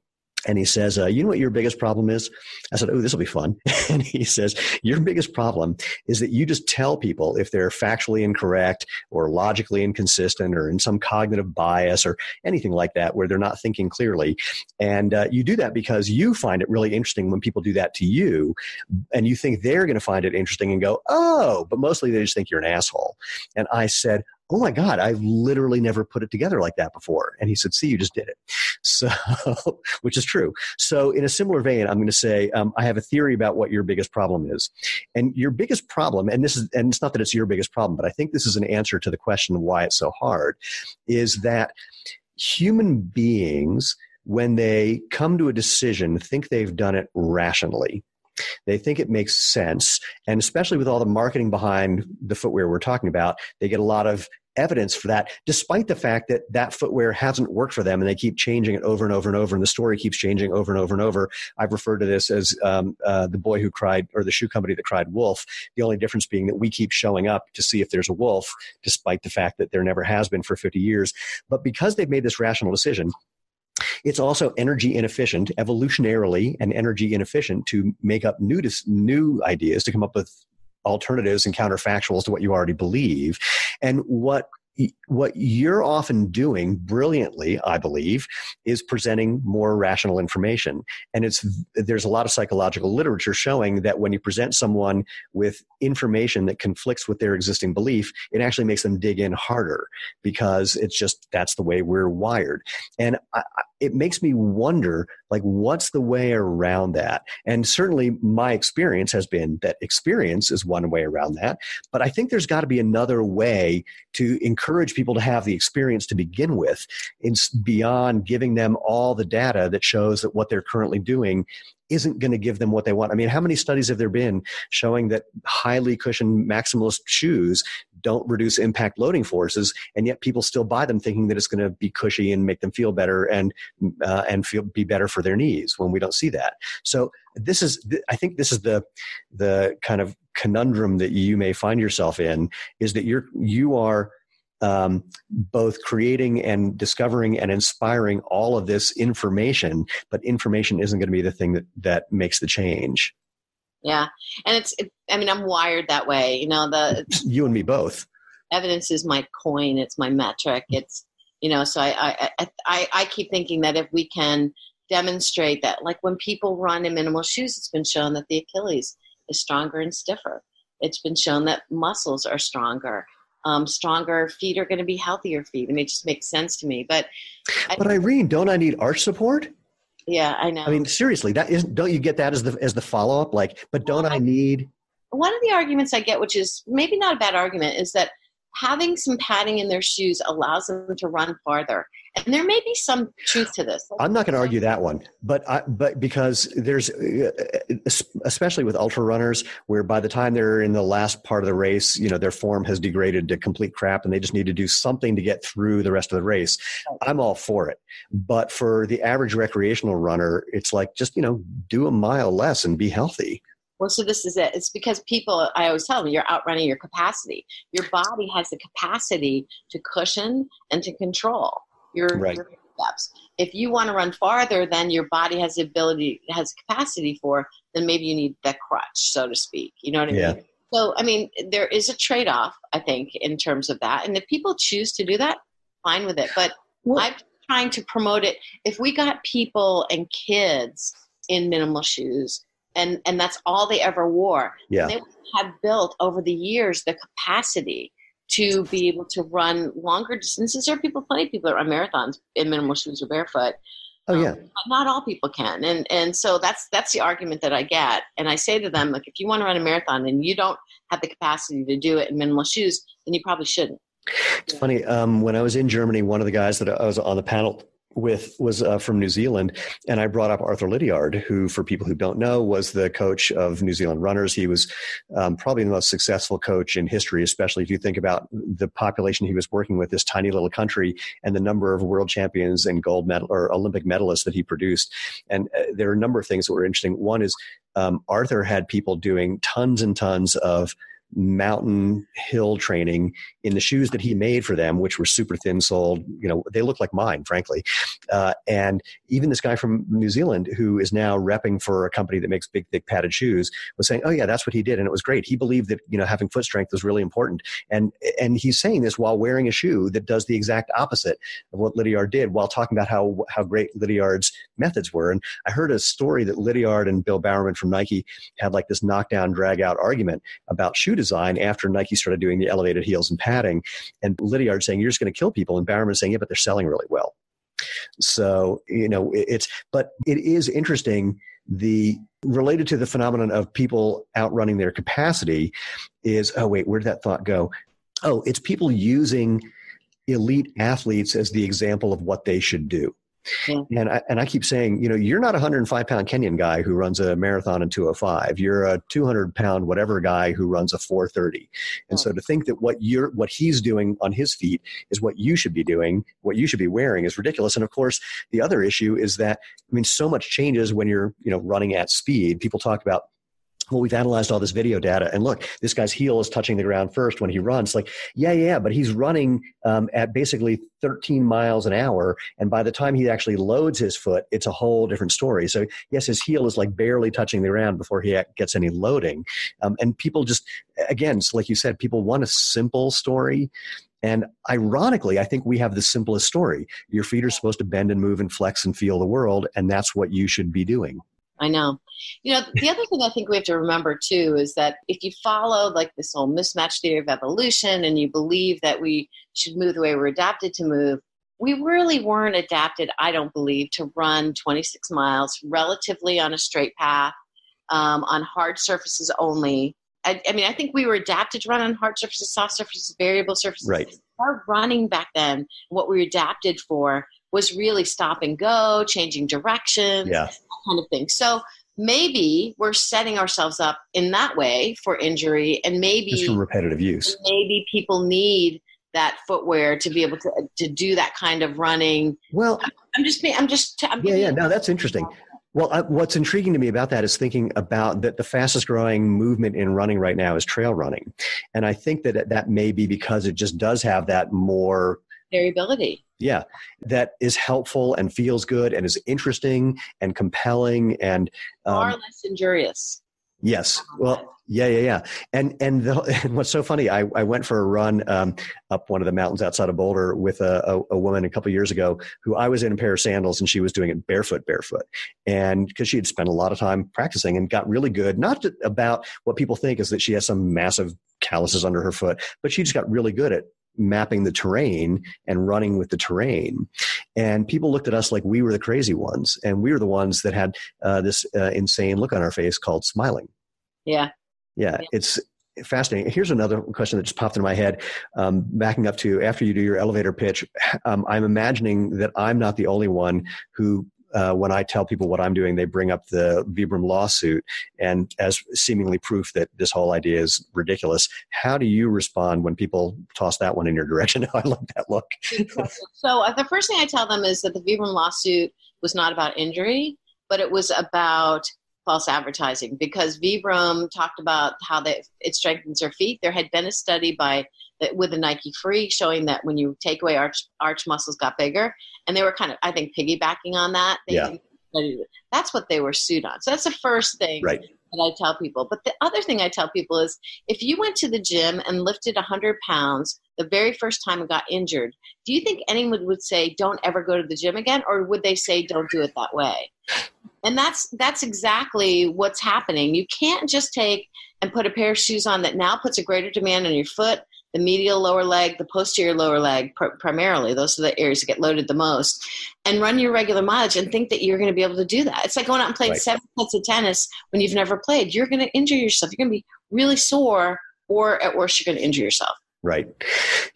[SPEAKER 1] and he says, uh, You know what your biggest problem is? I said, Oh, this will be fun. and he says, Your biggest problem is that you just tell people if they're factually incorrect or logically inconsistent or in some cognitive bias or anything like that where they're not thinking clearly. And uh, you do that because you find it really interesting when people do that to you. And you think they're going to find it interesting and go, Oh, but mostly they just think you're an asshole. And I said, oh my God, I've literally never put it together like that before. And he said, see, you just did it. So, which is true. So in a similar vein, I'm going to say, um, I have a theory about what your biggest problem is. And your biggest problem, and this is, and it's not that it's your biggest problem, but I think this is an answer to the question of why it's so hard, is that human beings, when they come to a decision, think they've done it rationally. They think it makes sense. And especially with all the marketing behind the footwear we're talking about, they get a lot of evidence for that, despite the fact that that footwear hasn't worked for them and they keep changing it over and over and over. And the story keeps changing over and over and over. I've referred to this as um, uh, the boy who cried, or the shoe company that cried wolf. The only difference being that we keep showing up to see if there's a wolf, despite the fact that there never has been for 50 years. But because they've made this rational decision, it's also energy inefficient, evolutionarily and energy inefficient to make up new, new ideas, to come up with alternatives and counterfactuals to what you already believe. And what what you're often doing brilliantly, I believe, is presenting more rational information. And it's there's a lot of psychological literature showing that when you present someone with information that conflicts with their existing belief, it actually makes them dig in harder because it's just that's the way we're wired. And I, it makes me wonder like what's the way around that? And certainly my experience has been that experience is one way around that but i think there's got to be another way to encourage people to have the experience to begin with in, beyond giving them all the data that shows that what they're currently doing isn't going to give them what they want. I mean, how many studies have there been showing that highly cushioned maximalist shoes don't reduce impact loading forces, and yet people still buy them thinking that it's going to be cushy and make them feel better and uh, and feel be better for their knees when we don't see that. So this is, I think, this is the the kind of conundrum that you may find yourself in is that you're you are um, both creating and discovering and inspiring all of this information, but information isn't going to be the thing that, that makes the change.
[SPEAKER 2] Yeah. And it's, it, I mean, I'm wired that way. You know, the.
[SPEAKER 1] You and me both.
[SPEAKER 2] Evidence is my coin, it's my metric. It's, you know, so I, I, I, I keep thinking that if we can demonstrate that, like when people run in minimal shoes, it's been shown that the Achilles is stronger and stiffer. It's been shown that muscles are stronger um, stronger feet are going to be healthier feet. I mean, it just makes sense to me. But
[SPEAKER 1] but Irene, don't I need arch support?
[SPEAKER 2] Yeah, I know.
[SPEAKER 1] I mean, seriously, that isn't. don't you get that as the as the follow up? Like, but don't well, I need?
[SPEAKER 2] One of the arguments I get, which is maybe not a bad argument, is that having some padding in their shoes allows them to run farther. And there may be some truth to this.
[SPEAKER 1] I'm not going to argue that one, but I, but because there's especially with ultra runners where by the time they're in the last part of the race, you know their form has degraded to complete crap, and they just need to do something to get through the rest of the race. I'm all for it, but for the average recreational runner, it's like just you know do a mile less and be healthy.
[SPEAKER 2] Well, so this is it. It's because people, I always tell them, you're outrunning your capacity. Your body has the capacity to cushion and to control your, right. your steps. If you want to run farther than your body has the ability, has capacity for, then maybe you need that crutch, so to speak. You know what I yeah. mean? So, I mean, there is a trade off, I think, in terms of that. And if people choose to do that, fine with it. But well, I'm trying to promote it. If we got people and kids in minimal shoes, and and that's all they ever wore.
[SPEAKER 1] Yeah.
[SPEAKER 2] They have built over the years the capacity to be able to run longer distances. There are people, plenty of people that run marathons in minimal shoes or barefoot.
[SPEAKER 1] Oh yeah. Um,
[SPEAKER 2] not all people can, and and so that's that's the argument that I get, and I say to them like, if you want to run a marathon and you don't have the capacity to do it in minimal shoes, then you probably shouldn't.
[SPEAKER 1] It's yeah. funny. Um, when I was in Germany, one of the guys that I was on the panel with was uh, from New Zealand, and I brought up Arthur Lydiard, who, for people who don't know, was the coach of New Zealand runners. He was um, probably the most successful coach in history, especially if you think about the population he was working with, this tiny little country, and the number of world champions and gold medal or Olympic medalists that he produced. And uh, there are a number of things that were interesting. One is um, Arthur had people doing tons and tons of mountain hill training in the shoes that he made for them, which were super thin soled. You know, they look like mine, frankly. Uh, and even this guy from New Zealand, who is now repping for a company that makes big, thick padded shoes, was saying, "Oh yeah, that's what he did, and it was great. He believed that you know having foot strength was really important." And and he's saying this while wearing a shoe that does the exact opposite of what Lydiard did, while talking about how how great Lydiard's methods were. And I heard a story that Lydiard and Bill Bowerman from Nike had like this knockdown, drag out argument about shoe design after Nike started doing the elevated heels and padding. And Lydiard saying, You're just going to kill people. And Bowerman saying, Yeah, but they're selling really well. So, you know, it's, but it is interesting. The related to the phenomenon of people outrunning their capacity is, oh, wait, where did that thought go? Oh, it's people using elite athletes as the example of what they should do. Yeah. And I, and I keep saying, you know, you're not a 105 pound Kenyan guy who runs a marathon in 205. You're a 200 pound whatever guy who runs a 430. And hmm. so to think that what you're what he's doing on his feet is what you should be doing, what you should be wearing is ridiculous. And of course, the other issue is that I mean, so much changes when you're you know running at speed. People talk about well, we've analyzed all this video data, and look, this guy's heel is touching the ground first when he runs. Like, yeah, yeah, but he's running um, at basically 13 miles an hour, and by the time he actually loads his foot, it's a whole different story. So, yes, his heel is like barely touching the ground before he gets any loading. Um, and people just, again, like you said, people want a simple story. And ironically, I think we have the simplest story. Your feet are supposed to bend and move and flex and feel the world, and that's what you should be doing.
[SPEAKER 2] I know. You know, the other thing I think we have to remember too is that if you follow like this whole mismatch theory of evolution and you believe that we should move the way we're adapted to move, we really weren't adapted, I don't believe, to run 26 miles relatively on a straight path, um, on hard surfaces only. I, I, mean, I think we were adapted to run on hard surfaces, soft surfaces, variable surfaces.
[SPEAKER 1] Right.
[SPEAKER 2] Our running back then, what we were adapted for was really stop and go, changing directions,
[SPEAKER 1] yeah.
[SPEAKER 2] kind of thing. So maybe we're setting ourselves up in that way for injury, and maybe
[SPEAKER 1] just from repetitive use.
[SPEAKER 2] Maybe people need that footwear to be able to to do that kind of running.
[SPEAKER 1] Well,
[SPEAKER 2] I'm just I'm just I'm
[SPEAKER 1] yeah yeah no that's interesting. Well, I, what's intriguing to me about that is thinking about that the fastest growing movement in running right now is trail running, and I think that that may be because it just does have that more
[SPEAKER 2] variability.
[SPEAKER 1] Yeah, that is helpful and feels good and is interesting and compelling and
[SPEAKER 2] um, far less injurious.
[SPEAKER 1] Yes. Well, yeah, yeah, yeah. And and, the, and what's so funny, I, I went for a run um, up one of the mountains outside of Boulder with a, a, a woman a couple years ago who I was in a pair of sandals and she was doing it barefoot, barefoot. And because she had spent a lot of time practicing and got really good, not to, about what people think is that she has some massive calluses under her foot, but she just got really good at mapping the terrain and running with the terrain. And people looked at us like we were the crazy ones, and we were the ones that had uh, this uh, insane look on our face called smiling.
[SPEAKER 2] Yeah.
[SPEAKER 1] yeah. yeah. It's fascinating. Here's another question that just popped into my head. Um, backing up to after you do your elevator pitch, um, I'm imagining that I'm not the only one who uh, when I tell people what I'm doing, they bring up the Vibram lawsuit and as seemingly proof that this whole idea is ridiculous. How do you respond when people toss that one in your direction? I love that look.
[SPEAKER 2] so uh, the first thing I tell them is that the Vibram lawsuit was not about injury, but it was about false advertising because Vibram talked about how they, it strengthens their feet. There had been a study by Uh, with the Nike Free showing that when you take away arch arch muscles got bigger, and they were kind of I think piggybacking on that.
[SPEAKER 1] yeah.
[SPEAKER 2] That's what they were sued on. So that's the first thing
[SPEAKER 1] right.
[SPEAKER 2] that I tell people. But the other thing I tell people is if you went to the gym and lifted 100 pounds the very first time and got injured, do you think anyone would say don't ever go to the gym again, or would they say don't do it that way? And that's that's exactly what's happening. You can't just take and put a pair of shoes on that now puts a greater demand on your foot the medial lower leg, the posterior lower leg, pr- primarily. Those are the areas that get loaded the most. And run your regular mileage and think that you're going to be able to do that. It's like going out and playing right. seven sets of tennis when you've never played. You're going to injure yourself. You're going to be really sore, or at worst, you're going to injure yourself.
[SPEAKER 1] Right.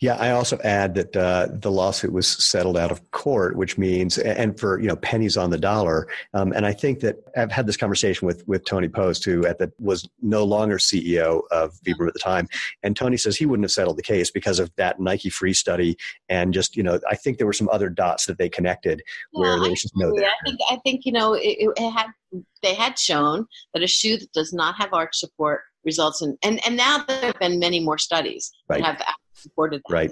[SPEAKER 1] Yeah, I also add that uh, the lawsuit was settled out of court, which means, and for you know pennies on the dollar. Um, and I think that I've had this conversation with with Tony Post, who at the was no longer CEO of Vibram at the time, and Tony says he wouldn't have settled the case because of that Nike Free study, and just you know I think there were some other dots that they connected yeah, where there was just no.
[SPEAKER 2] I think I think you know it, it had they had shown that a shoe that does not have arch support results in and and now there have been many more studies right. that have supported that.
[SPEAKER 1] Right.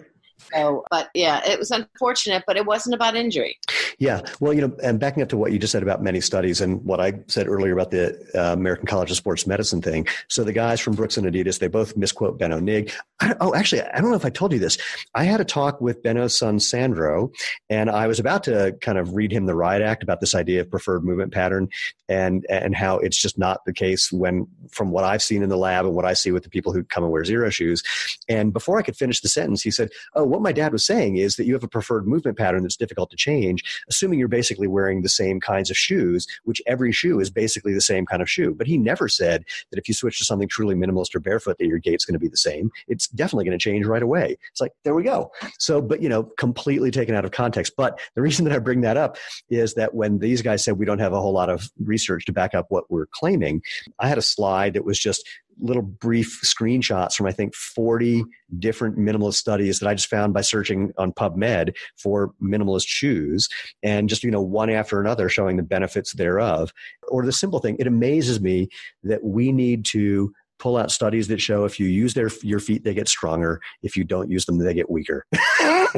[SPEAKER 2] So, but yeah, it was unfortunate, but it wasn't about injury.
[SPEAKER 1] Yeah. Well, you know, and backing up to what you just said about many studies and what I said earlier about the uh, American College of Sports Medicine thing. So the guys from Brooks and Adidas, they both misquote Benno Nigg. I, oh, actually, I don't know if I told you this. I had a talk with Benno's son, Sandro, and I was about to kind of read him the riot act about this idea of preferred movement pattern and, and how it's just not the case when, from what I've seen in the lab and what I see with the people who come and wear zero shoes. And before I could finish the sentence, he said, Oh, what my dad was saying is that you have a preferred movement pattern that's difficult to change, assuming you're basically wearing the same kinds of shoes, which every shoe is basically the same kind of shoe. But he never said that if you switch to something truly minimalist or barefoot, that your gait's going to be the same. It's definitely going to change right away. It's like, there we go. So, but, you know, completely taken out of context. But the reason that I bring that up is that when these guys said we don't have a whole lot of research to back up what we're claiming, I had a slide that was just little brief screenshots from I think 40 different minimalist studies that I just found by searching on PubMed for minimalist shoes and just you know one after another showing the benefits thereof. Or the simple thing it amazes me that we need to pull out studies that show if you use their your feet they get stronger. If you don't use them they get weaker.
[SPEAKER 2] True.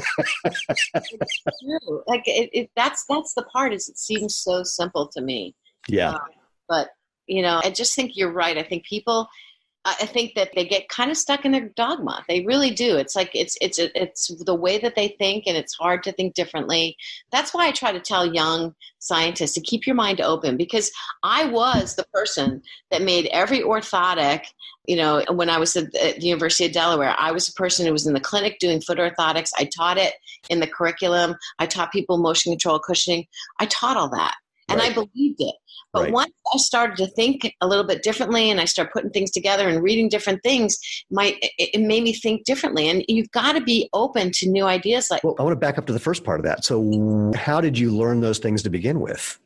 [SPEAKER 2] like it, it, that's that's the part is it seems so simple to me.
[SPEAKER 1] Yeah. Um,
[SPEAKER 2] but you know i just think you're right. I think people I think that they get kind of stuck in their dogma. They really do. It's like it's it's it's the way that they think, and it's hard to think differently. That's why I try to tell young scientists to keep your mind open because I was the person that made every orthotic. You know, when I was at the University of Delaware, I was a person who was in the clinic doing foot orthotics. I taught it in the curriculum. I taught people motion control cushioning. I taught all that, and right. I believed it. But right. once I started to think a little bit differently and I started putting things together and reading different things, my it, made me think differently. And you've got to be open to new ideas. Like,
[SPEAKER 1] well, I want to back up to the first part of that. So, how did you learn those things to begin with?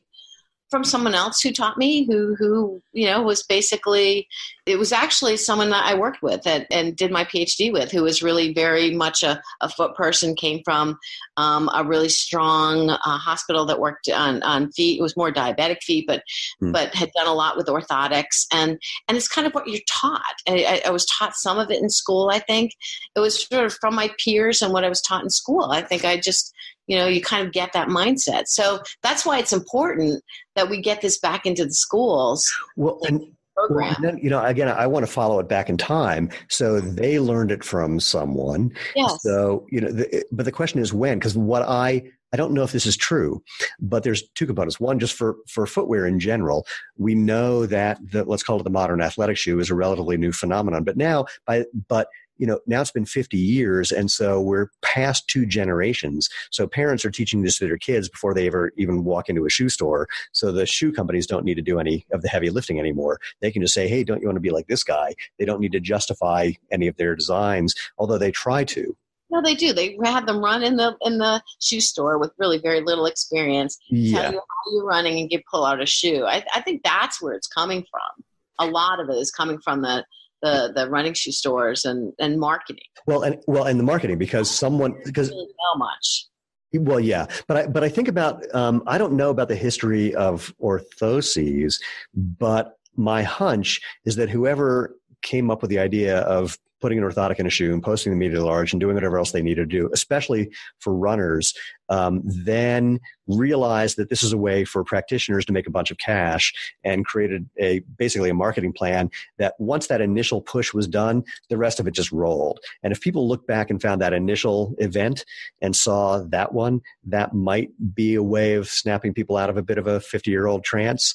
[SPEAKER 2] From someone else who taught me who who you know was basically it was actually someone that I worked with and, and did my PhD with who was really very much a, a foot person came from um, a really strong uh, hospital that worked on, on feet it was more diabetic feet but hmm. but had done a lot with orthotics and and it's kind of what you're taught. I, I was taught some of it in school I think. It was sort of from my peers and what I was taught in school. I think I just you know you kind of get that mindset so that's why it's important that we get this back into the schools
[SPEAKER 1] well and Well, and then, you know, again, I want to follow it back in time. So they learned it from someone.
[SPEAKER 2] Yes.
[SPEAKER 1] So, you know, the, but the question is when, because what I, I don't know if this is true, but there's two components. One, just for, for footwear in general, we know that the, let's call it the modern athletic shoe is a relatively new phenomenon. But now, by, but you know, now it's been 50 years, and so we're past two generations. So parents are teaching this to their kids before they ever even walk into a shoe store. So the shoe companies don't need to do any of the heavy lifting anymore. They can just say, hey, don't you want to be like this guy? They don't need to justify any of their designs, although they try to.
[SPEAKER 2] No, they do. They had them run in the in the shoe store with really very little experience.
[SPEAKER 1] Yeah.
[SPEAKER 2] Tell you how you're running and get pull out a shoe. I, I think that's where it's coming from. A lot of it is coming from the the, the running shoe stores and, and marketing.
[SPEAKER 1] Well, and well, and the marketing because someone because
[SPEAKER 2] really know much.
[SPEAKER 1] Well, yeah, but I but I think about um, I don't know about the history of orthoses, but my hunch is that whoever came up with the idea of putting an orthotic in a shoe and posting the medial arch and doing whatever else they need to do, especially for runners, um, then realized that this is a way for practitioners to make a bunch of cash and created a basically a marketing plan that once that initial push was done, the rest of it just rolled. And if people look back and found that initial event and saw that one, that might be a way of snapping people out of a bit of a 50 year old trance,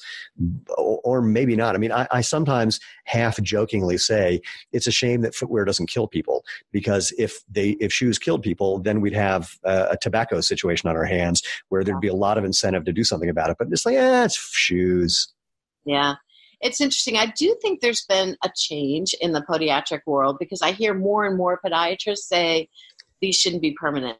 [SPEAKER 1] or, maybe not. I mean, I, I sometimes half jokingly say it's a shame that footwear doesn't kill people because if they if shoes killed people, then we'd have a, a tobacco situation on our hands where there'd be a lot of incentive to do something about it. But it's like, eh, it's shoes.
[SPEAKER 2] Yeah. It's interesting. I do think there's been a change in the podiatric world because I hear more and more podiatrists say these shouldn't be permanent.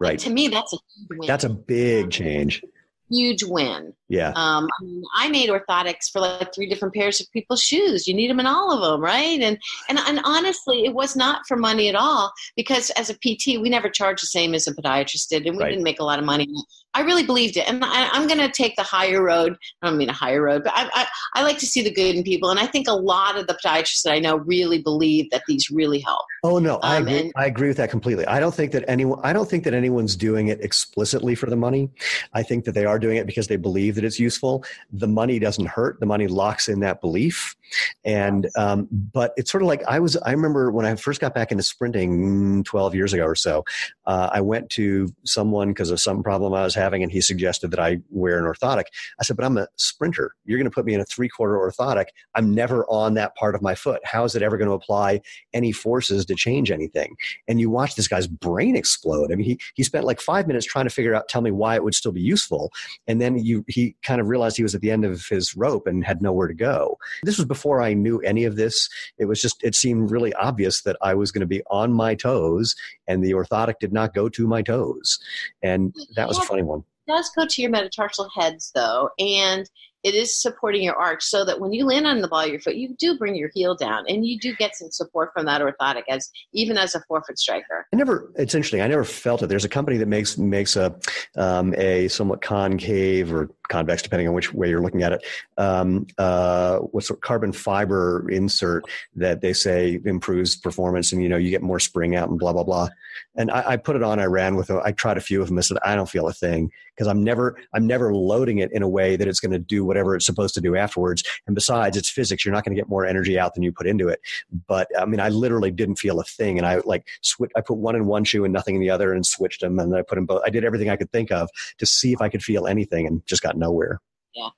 [SPEAKER 1] Right.
[SPEAKER 2] And to me, that's a
[SPEAKER 1] that's a big change
[SPEAKER 2] huge win.
[SPEAKER 1] Yeah.
[SPEAKER 2] Um, I, mean, I made orthotics for like three different pairs of people's shoes. You need them in all of them, right? And and and honestly, it was not for money at all because as a PT, we never charged the same as a podiatrist did, and we right. didn't make a lot of money. I really believed it, and I, am going to take the higher road. I don't mean a higher road, but I, I, I like to see the good in people, and I think a lot of the podiatrists that I know really believe that these really help.
[SPEAKER 1] Oh no, I um, agree. And, I agree with that completely. I don't think that anyone. I don't think that anyone's doing it explicitly for the money. I think that they are doing it because they believe that it's useful. The money doesn't hurt. The money locks in that belief, and um, but it's sort of like I was. I remember when I first got back into sprinting 12 years ago or so. Uh, I went to someone because of some problem I was having and he suggested that I wear an orthotic. I said, but I'm a sprinter. You're going to put me in a three quarter orthotic. I'm never on that part of my foot. How is it ever going to apply any forces to change anything? And you watch this guy's brain explode. I mean, he, he spent like five minutes trying to figure out, tell me why it would still be useful. And then you, he kind of realized he was at the end of his rope and had nowhere to go. This was before I knew any of this. It was just, it seemed really obvious that I was going to be on my toes and the orthotic did not go to my toes. And that was a funny one
[SPEAKER 2] does go to your metatarsal heads though, and it is supporting your arch so that when you land on the ball of your foot, you do bring your heel down and you do get some support from that orthotic as even as a forefoot striker.
[SPEAKER 1] I never, it's interesting. I never felt it. There's a company that makes, makes a, um, a somewhat concave or convex, depending on which way you're looking at it, um, uh, what's a carbon fiber insert that they say improves performance and, you know, you get more spring out and blah, blah, blah. And I, I put it on, I ran with it. I tried a few of them. I said, I don't feel a thing because I'm never, I'm never loading it in a way that it's going to do whatever it's supposed to do afterwards. And besides, it's physics. You're not going to get more energy out than you put into it. But I mean, I literally didn't feel a thing. And I like switch, I put one in one shoe and nothing in the other and switched them. And I put them both. I did everything I could think of to see if I could feel anything and just got nowhere.
[SPEAKER 2] Yeah.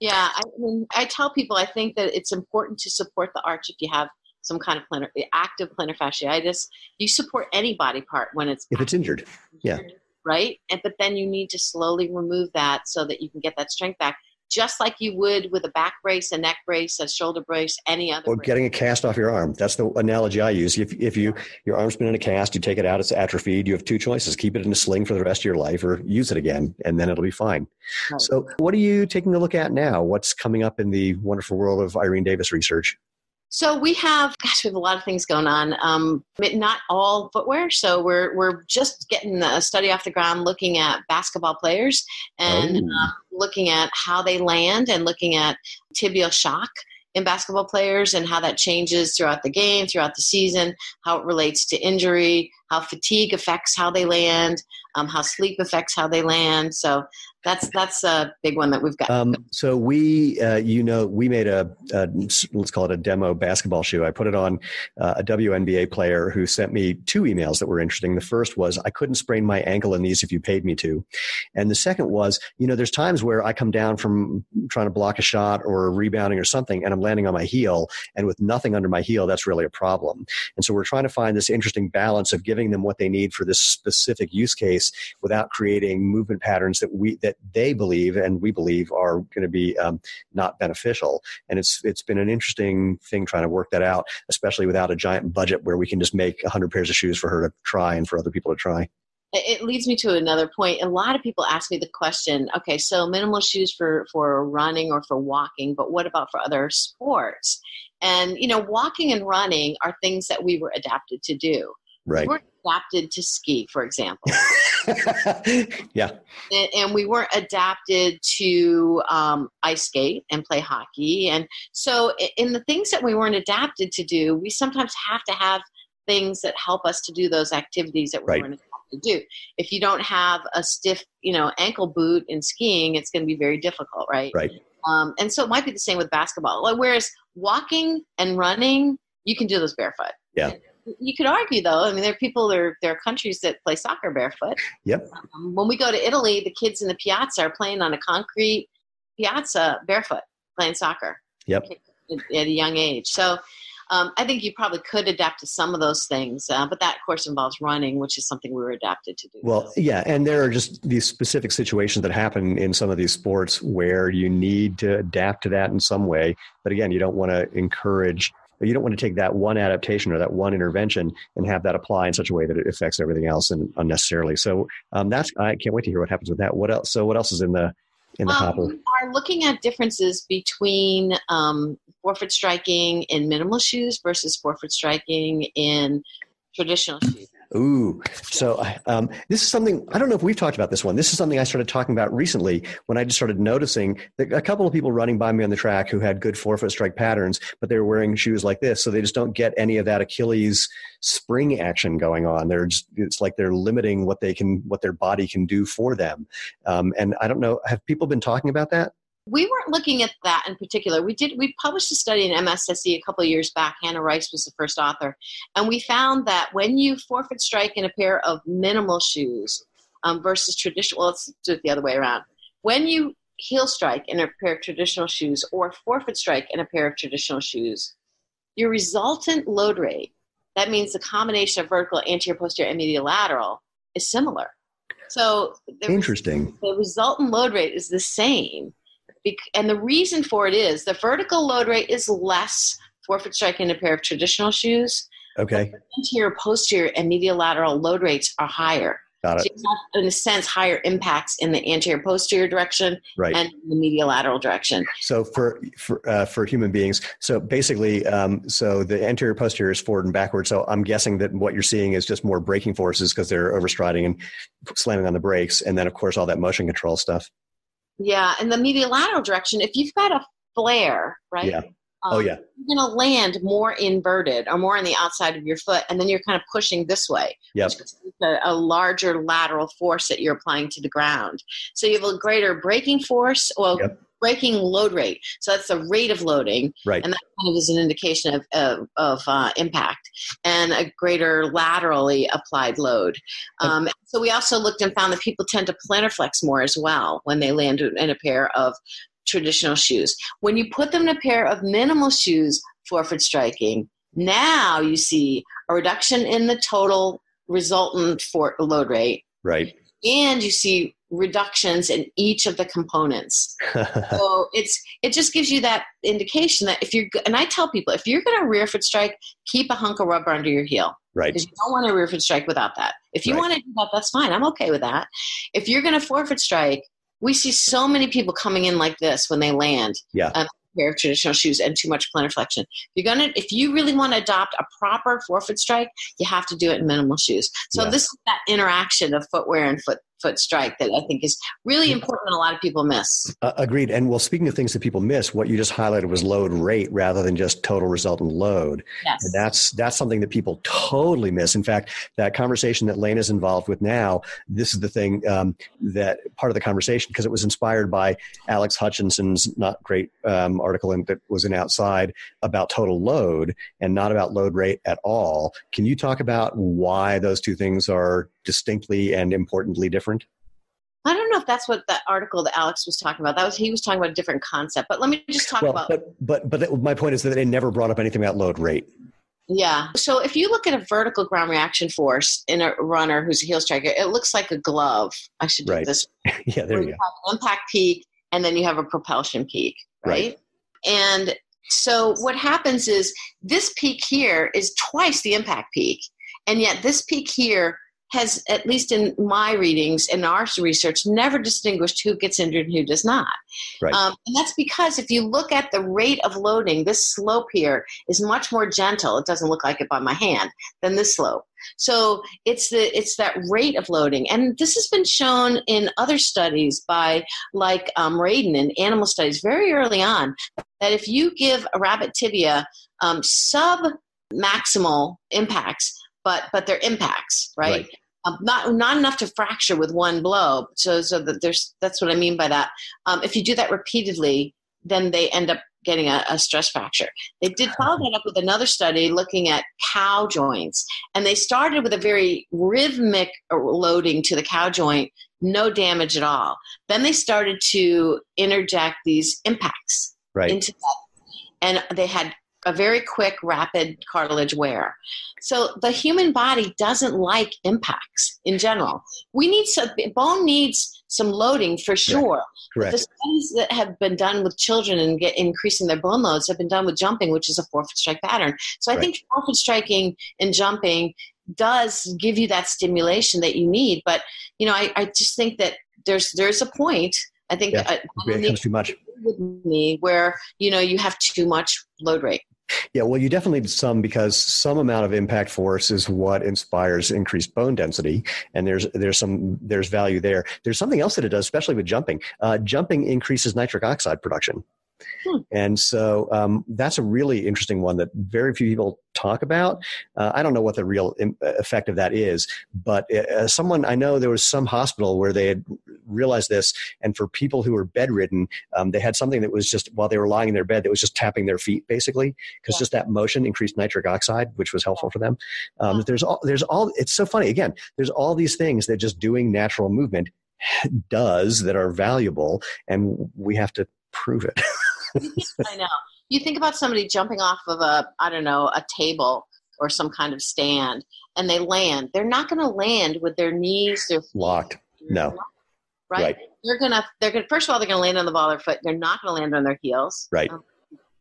[SPEAKER 2] Yeah. I mean, I tell people I think that it's important to support the arch if you have some kind of plantar, active plantar fasciitis. You support any body part when it's
[SPEAKER 1] if it's injured. Yeah.
[SPEAKER 2] Right. And but then you need to slowly remove that so that you can get that strength back just like you would with a back brace, a neck brace, a shoulder brace, any other.
[SPEAKER 1] Or
[SPEAKER 2] brace.
[SPEAKER 1] getting a cast off your arm. That's the analogy I use. If, if you your arm's been in a cast, you take it out, it's atrophied. You have two choices: keep it in a sling for the rest of your life, or use it again, and then it'll be fine. Right. So, what are you taking a look at now? What's coming up in the wonderful world of Irene Davis research?
[SPEAKER 2] So we have, gosh, we have a lot of things going on. Um, not all footwear. So we're we're just getting a study off the ground, looking at basketball players and uh, looking at how they land and looking at tibial shock in basketball players and how that changes throughout the game, throughout the season, how it relates to injury, how fatigue affects how they land, um, how sleep affects how they land. So that's that's a big one that we've got.
[SPEAKER 1] Um, so we, uh, you know, we made a, a, let's call it a demo basketball shoe. I put it on uh, a WNBA player who sent me two emails that were interesting. The first was I couldn't sprain my ankle in these if you paid me to, and the second was you know there's times where I come down from trying to block a shot or rebounding or something, and I'm landing on my heel, and with nothing under my heel, that's really a problem. And so we're trying to find this interesting balance of giving them what they need for this specific use case without creating movement patterns that we that they believe and we believe are going to be um, not beneficial. And it's it's been an interesting thing trying to work that out, especially without a giant budget where we can just make hundred pairs of shoes for her to try and for other people to try
[SPEAKER 2] it leads me to another point. A lot of people ask me the question, okay, so minimal shoes for, for running or for walking, but what about for other sports? And, you know, walking and running are things that we were adapted to do.
[SPEAKER 1] Right.
[SPEAKER 2] We weren't adapted to ski, for example.
[SPEAKER 1] yeah.
[SPEAKER 2] And, and, we weren't adapted to um, ice skate and play hockey. And so, in the things that we weren't adapted to do, we sometimes have to have things that help us to do those activities that we right. weren't adapted to do. If you don't have a stiff, you know, ankle boot in skiing, it's going to be very difficult, right?
[SPEAKER 1] Right.
[SPEAKER 2] Um, and so it might be the same with basketball. Whereas walking and running, you can do those barefoot.
[SPEAKER 1] Yeah
[SPEAKER 2] you could argue though. I mean there are people there, there are countries that play soccer barefoot.
[SPEAKER 1] Yep.
[SPEAKER 2] Um, when we go to italy the kids in the piazza are playing on a concrete piazza barefoot playing soccer.
[SPEAKER 1] Yep.
[SPEAKER 2] At, at a young age. So um, I think you probably could adapt to some of those things, uh, but that of course involves running, which is something we were adapted to do.
[SPEAKER 1] Well, yeah, and there are just these specific situations that happen in some of these sports where you need to adapt to that in some way. But again, you don't want to encourage you don't want to take that one adaptation or that one intervention and have that apply in such a way that it affects everything else and unnecessarily. So um, that's I can't wait to hear what happens with that. What else? So what else is in the in the um, hopper?
[SPEAKER 2] Are looking at differences between um, forefoot striking in minimal shoes versus forefoot striking in traditional shoes.
[SPEAKER 1] Ooh, so um, this is something I don't know if we've talked about this one. This is something I started talking about recently when I just started noticing that a couple of people running by me on the track who had good forefoot strike patterns, but they were wearing shoes like this, so they just don't get any of that Achilles spring action going on. They're just, it's like they're limiting what they can, what their body can do for them. Um, and I don't know, have people been talking about that?
[SPEAKER 2] We weren't looking at that in particular. We did we published a study in MSSE a couple of years back. Hannah Rice was the first author, and we found that when you forefoot strike in a pair of minimal shoes um, versus traditional, well, let's do it the other way around. When you heel strike in a pair of traditional shoes or forefoot strike in a pair of traditional shoes, your resultant load rate, that means the combination of vertical, anterior, posterior, and medial lateral, is similar. So
[SPEAKER 1] the, interesting.
[SPEAKER 2] The resultant load rate is the same and the reason for it is the vertical load rate is less forefoot strike in a pair of traditional shoes.
[SPEAKER 1] Okay.
[SPEAKER 2] Anterior, posterior, and medial lateral load rates are higher.
[SPEAKER 1] Got it.
[SPEAKER 2] So you have, in a sense, higher impacts in the anterior posterior direction
[SPEAKER 1] right.
[SPEAKER 2] and the medial lateral direction.
[SPEAKER 1] So for for, uh, for human beings, so basically, um, so the anterior posterior is forward and backward. So I'm guessing that what you're seeing is just more braking forces because they're overstriding and slamming on the brakes, and then of course all that motion control stuff.
[SPEAKER 2] Yeah, in the medial lateral direction, if you've got a flare, right?
[SPEAKER 1] Yeah. Um, oh yeah.
[SPEAKER 2] You're going to land more inverted or more on the outside of your foot, and then you're kind of pushing this way.
[SPEAKER 1] Yep.
[SPEAKER 2] A, a, larger lateral force that you're applying to the ground. So you have a greater braking force. Well, yep braking load rate. So that's the rate of loading,
[SPEAKER 1] right.
[SPEAKER 2] and that kind of is an indication of of, of uh, impact and a greater laterally applied load. Um, so we also looked and found that people tend to plantar flex more as well when they land in a pair of traditional shoes. When you put them in a pair of minimal shoes, forefoot striking, now you see a reduction in the total resultant for load rate.
[SPEAKER 1] Right.
[SPEAKER 2] And you see reductions in each of the components. so it's it just gives you that indication that if you're and I tell people if you're going to rear foot strike, keep a hunk of rubber under your heel.
[SPEAKER 1] Right.
[SPEAKER 2] Because you don't want to rear foot strike without that. If you
[SPEAKER 1] right.
[SPEAKER 2] want to do that, that's fine. I'm okay with that. If you're going to forefoot strike, we see so many people coming in like this when they land.
[SPEAKER 1] Yeah.
[SPEAKER 2] Um, pair of traditional shoes and too much plantar flexion. If you're gonna, if you really want to adopt a proper forefoot strike, you have to do it in minimal shoes. So yeah. this is that interaction of footwear and foot foot strike that I think is really important and a lot of people miss.
[SPEAKER 1] Uh, agreed. And well, speaking of things that people miss, what you just highlighted was load rate rather than just total resultant load.
[SPEAKER 2] Yes.
[SPEAKER 1] And that's that's something that people totally miss. In fact, that conversation that Lane is involved with now, this is the thing um, that part of the conversation because it was inspired by Alex Hutchinson's not great um, article in, that was in Outside about total load and not about load rate at all. Can you talk about why those two things are distinctly and importantly different?
[SPEAKER 2] I don't know if that's what that article that Alex was talking about. That was he was talking about a different concept. But let me just talk
[SPEAKER 1] well,
[SPEAKER 2] about.
[SPEAKER 1] But but but my point is that it never brought up anything about load rate.
[SPEAKER 2] Yeah. So if you look at a vertical ground reaction force in a runner who's a heel striker, it looks like a glove. I should do
[SPEAKER 1] right.
[SPEAKER 2] this.
[SPEAKER 1] yeah, there you,
[SPEAKER 2] you go. impact peak, and then you have a propulsion peak, right?
[SPEAKER 1] Right.
[SPEAKER 2] And so what happens is this peak here is twice the impact peak, and yet this peak here has, at least in my readings and our research, never distinguished who gets injured and who does not.
[SPEAKER 1] Right.
[SPEAKER 2] Um, and that's because if you look at the rate of loading, this slope here is much more gentle. It doesn't look like it by my hand than this slope. So it's the it's that rate of loading, and this has been shown in other studies by like um, Radin in animal studies very early on that if you give a rabbit tibia um, sub maximal impacts, but but they're impacts, right?
[SPEAKER 1] Right.
[SPEAKER 2] Um, not not enough to fracture with one blow. So so that there's that's what I mean by that. Um, if you do that repeatedly, then they end up getting a, a stress fracture. They did follow that up with another study looking at cow joints, and they started with a very rhythmic loading to the cow joint, no damage at all. Then they started to interject these impacts
[SPEAKER 1] Right.
[SPEAKER 2] into that, and they had a very quick, rapid cartilage wear. So the human body doesn't like impacts in general. We need some bone needs some loading for sure.
[SPEAKER 1] Correct.
[SPEAKER 2] The studies that have been done with children and get increasing their bone loads have been done with jumping, which is a forefoot strike pattern. So I
[SPEAKER 1] Right.
[SPEAKER 2] think forefoot striking and jumping does give you that stimulation that you need. But you know, I, I just think that there's there's a point. I think
[SPEAKER 1] Yeah.
[SPEAKER 2] uh,
[SPEAKER 1] It becomes too much.
[SPEAKER 2] with me where you know you have too much load rate.
[SPEAKER 1] Yeah, well, you definitely need some because some amount of impact force is what inspires increased bone density, and there's there's some there's value there. There's something else that it does, especially with jumping. Uh, jumping increases nitric oxide production,
[SPEAKER 2] Hmm.
[SPEAKER 1] and so um, that's a really interesting one that very few people talk about. Uh, I don't know what the real Im- effect of that is, but uh, someone I know there was some hospital where they had realized this, and for people who were bedridden, um, they had something that was just while they were lying in their bed that was just tapping their feet basically because
[SPEAKER 2] Yeah.
[SPEAKER 1] just that motion increased nitric oxide, which was helpful for them. Um,
[SPEAKER 2] Yeah.
[SPEAKER 1] There's all there's all it's so funny again. There's all these things that just doing natural movement does that are valuable, and we have to prove it.
[SPEAKER 2] I know. You think about somebody jumping off of a, I don't know, a table or some kind of stand, and they land. They're not going to land with their knees, their
[SPEAKER 1] Locked. No.
[SPEAKER 2] right?
[SPEAKER 1] Right.
[SPEAKER 2] They're gonna. They're gonna. First of all, they're gonna land on the ball of their foot. They're not gonna land on their heels.
[SPEAKER 1] Right.
[SPEAKER 2] Um,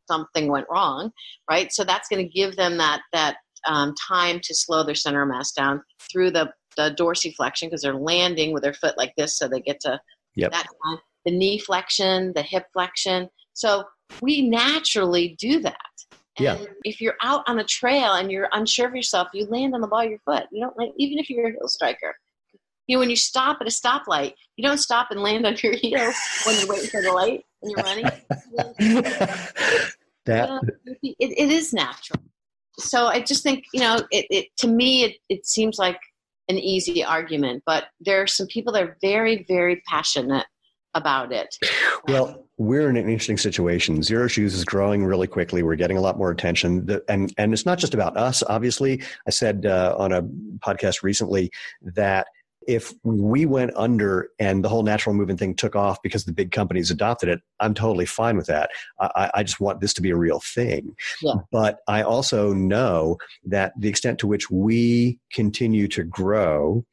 [SPEAKER 2] something went wrong, right? So that's going to give them that that um, time to slow their center mass down through the the dorsiflexion because they're landing with their foot like this, so they get to
[SPEAKER 1] Yep.
[SPEAKER 2] that time. The knee flexion, the hip flexion. So we naturally do that. And
[SPEAKER 1] Yeah.
[SPEAKER 2] if you're out on a trail and you're unsure of yourself, you land on the ball of your foot. You don't land, even if you're a heel striker. You know, when you stop at a stoplight, you don't stop and land on your heels when you're waiting for the light and you're running.
[SPEAKER 1] that
[SPEAKER 2] Uh, it, it is natural. So I just think, you know, it, it to me, it, it seems like an easy argument, but there are some people that are very, very passionate about it.
[SPEAKER 1] Well, we're in an interesting situation. Zero Shoes is growing really quickly. We're getting a lot more attention, and and it's not just about us. Obviously, I said uh, on a podcast recently that if we went under and the whole natural movement thing took off because the big companies adopted it, I'm totally fine with that. I, I just want this to be a real thing.
[SPEAKER 2] Yeah.
[SPEAKER 1] But I also know that the extent to which we continue to grow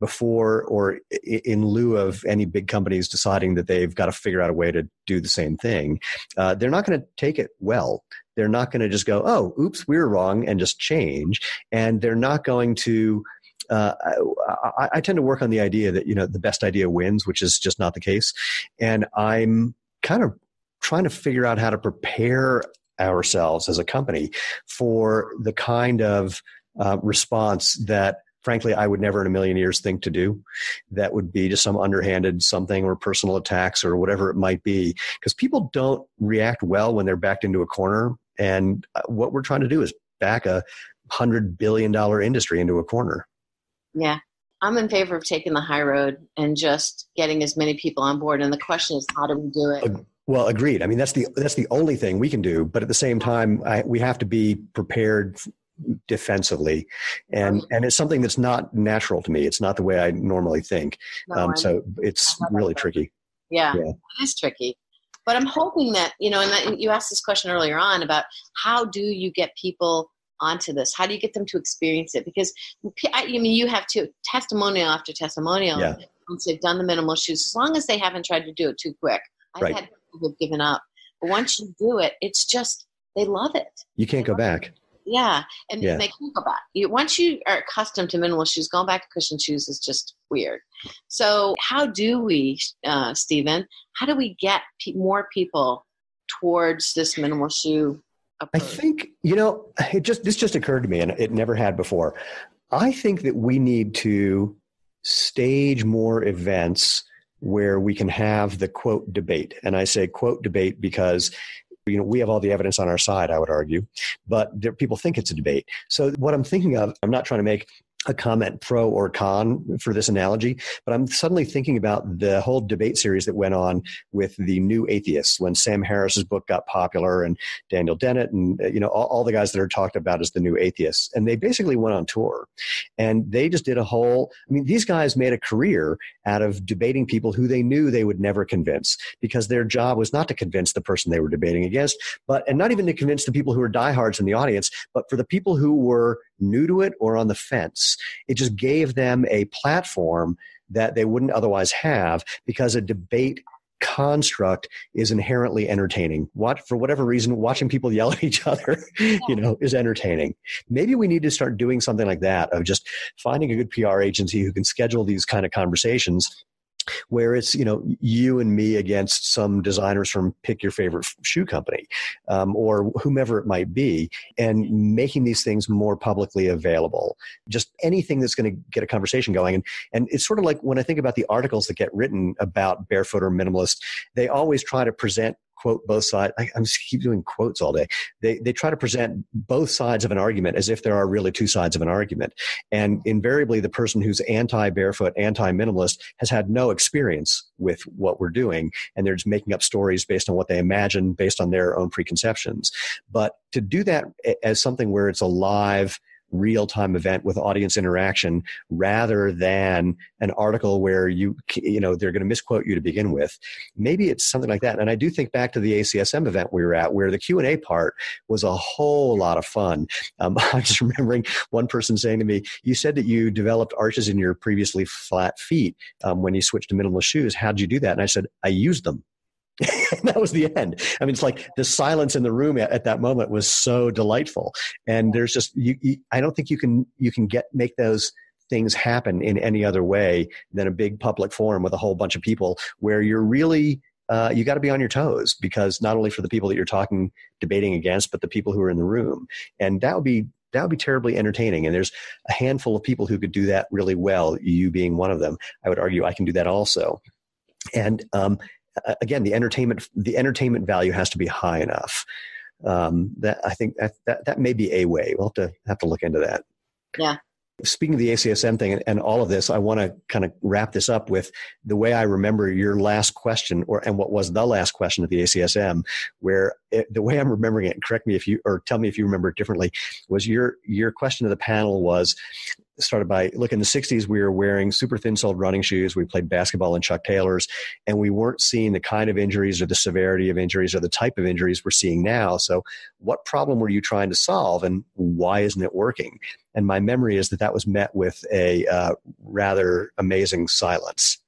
[SPEAKER 1] before or in lieu of any big companies deciding that they've got to figure out a way to do the same thing, uh, they're not going to take it well. They're not going to just go, oh, oops, we were wrong, and just change. And they're not going to. Uh, I, I, tend to work on the idea that you know the best idea wins, which is just not the case. And I'm kind of trying to figure out how to prepare ourselves as a company for the kind of uh, response that frankly, I would never in a million years think to do. That would be just some underhanded something or personal attacks or whatever it might be. Because people don't react well when they're backed into a corner. And uh, what we're trying to do is back a hundred billion dollar industry into a corner.
[SPEAKER 2] Yeah. I'm in favor of taking the high road and just getting as many people on board. And the question is, how do we do it?
[SPEAKER 1] Well, agreed. I mean, that's the that's the only thing we can do. But at the same time, I, we have to be prepared defensively and and it's something that's not natural to me it's not the way i normally think no, um, so it's really tricky
[SPEAKER 2] yeah, yeah, it is tricky but i'm hoping that you know and that, you asked this question earlier on about how do you get people onto this how do you get them to experience it because i mean you have to testimonial after testimonial yeah. once they've done the minimal shoes as long as they haven't tried to do it too quick i've right. had people who've given up but once you do it it's just they love it
[SPEAKER 1] you can't go back
[SPEAKER 2] yeah, and yeah. they can't go back. You, once you are accustomed to minimal shoes, going back to cushion shoes is just weird. So, how do we, uh, Steven? How do we get pe- more people towards this minimal shoe? Approach?
[SPEAKER 1] I think you know it just this just occurred to me, and it never had before. I think that we need to stage more events where we can have the quote debate. And I say quote debate because you know we have all the evidence on our side i would argue but there, people think it's a debate so what i'm thinking of i'm not trying to make a comment pro or con for this analogy, but I'm suddenly thinking about the whole debate series that went on with the new atheists when Sam Harris's book got popular and Daniel Dennett and uh, you know all, all, the guys that are talked about as the new atheists, and they basically went on tour, and they just did a whole. I mean, these guys made a career out of debating people who they knew they would never convince because their job was not to convince the person they were debating against, but and not even to convince the people who were diehards in the audience, but for the people who were new to it or on the fence. It just gave them a platform that they wouldn't otherwise have because a debate construct is inherently entertaining. What for whatever reason, watching people yell at each other, you know, is entertaining. Maybe we need to start doing something like that of just finding a good PR agency who can schedule these kind of conversations where it's you know you and me against some designers from pick your favorite shoe company um, or whomever it might be and making these things more publicly available. Just anything that's going to get a conversation going and and it's sort of like when i think about the articles that get written about barefoot or minimalist they always try to present quote both sides. I, am just keep doing quotes all day. They they try to present both sides of an argument as if there are really two sides of an argument, and invariably the person who's anti barefoot, anti minimalist has had no experience with what we're doing, and they're just making up stories based on what they imagine, based on their own preconceptions. But to do that as something where it's a live real time event with audience interaction rather than an article where you you know they're going to misquote you to begin with. Maybe it's something like that and i do think back to the acsm event we were at where the q&a part was a whole lot of fun. Um, i'm just remembering one person saying to me you said that you developed arches in your previously flat feet um, when you switched to minimalist shoes. How did you do that? And i said i used them that was the end. I mean, it's like the silence in the room at, at that moment was so delightful. And there's just, you, you, I don't think you can, you can get, make those things happen in any other way than a big public forum with a whole bunch of people where you're really, uh, you got to be on your toes because not only for the people that you're talking, debating against, but the people who are in the room. And that would be, that would be terribly entertaining. And there's a handful of people who could do that really well, you being one of them. I would argue I can do that also. And um, again, the entertainment the entertainment value has to be high enough. Um, that I think that, that that may be a way. We'll have to have to look into that.
[SPEAKER 2] Yeah.
[SPEAKER 1] Speaking of the ACSM thing and, and all of this, I want to kind of wrap this up with the way I remember your last question, or and what was the last question at the ACSM, where it, the way I'm remembering it. Correct me if you or tell me if you remember it differently. Was your your question to the panel was, started by look in the 60s we were wearing super thin soled running shoes we played basketball in chuck taylors and we weren't seeing the kind of injuries or the severity of injuries or the type of injuries we're seeing now so what problem were you trying to solve and why isn't it working and my memory is that that was met with a uh, rather amazing silence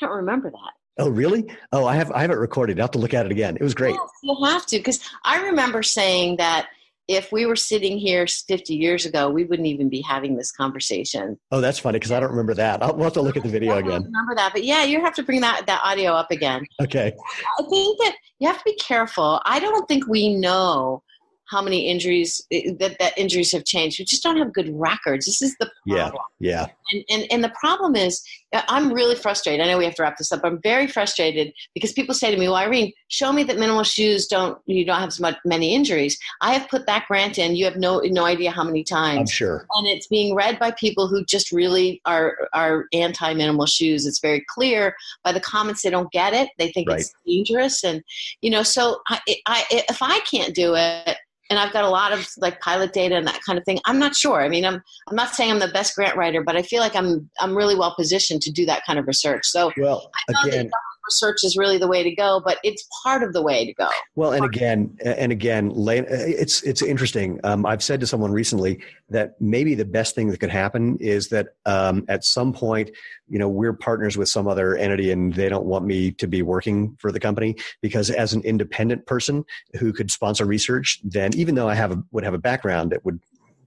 [SPEAKER 2] i don't remember that
[SPEAKER 1] Oh, really? Oh, I have I have it recorded. I have to look at it again. It was great. Yes,
[SPEAKER 2] you have to because I remember saying that if we were sitting here 50 years ago, we wouldn't even be having this conversation.
[SPEAKER 1] Oh, that's funny because I don't remember that. I'll, we'll have to look at the video again.
[SPEAKER 2] remember that, but yeah, you have to bring that that audio up again.
[SPEAKER 1] Okay.
[SPEAKER 2] I think that you have to be careful. I don't think we know how many injuries that, that injuries have changed. We just don't have good records. This is the
[SPEAKER 1] problem. Yeah, yeah.
[SPEAKER 2] And, and and the problem is, Uh, I'm really frustrated. I know we have to wrap this up. I'm very frustrated because people say to me, "Well, Irene, show me that minimal shoes don't you don't have so much many injuries." I have put that grant in. You have no no idea how many times.
[SPEAKER 1] I'm sure.
[SPEAKER 2] And it's being read by people who just really are are anti minimal shoes. It's very clear by the comments. They don't get it. They think
[SPEAKER 1] Right.
[SPEAKER 2] it's dangerous, and you know. So I, I if I can't do it and I've got a lot of like pilot data and that kind of thing. I'm not sure. I mean, I'm I'm not saying I'm the best grant writer, but I feel like I'm I'm really well positioned to do that kind of research. So
[SPEAKER 1] Well, again,
[SPEAKER 2] research is really the way to go, but it's part of the way to go.
[SPEAKER 1] Well, and again, and again, it's it's interesting. Um, I've said to someone recently that maybe the best thing that could happen is that um, at some point, you know, we're partners with some other entity, and they don't want me to be working for the company because as an independent person who could sponsor research, then even though I have a, would have a background that would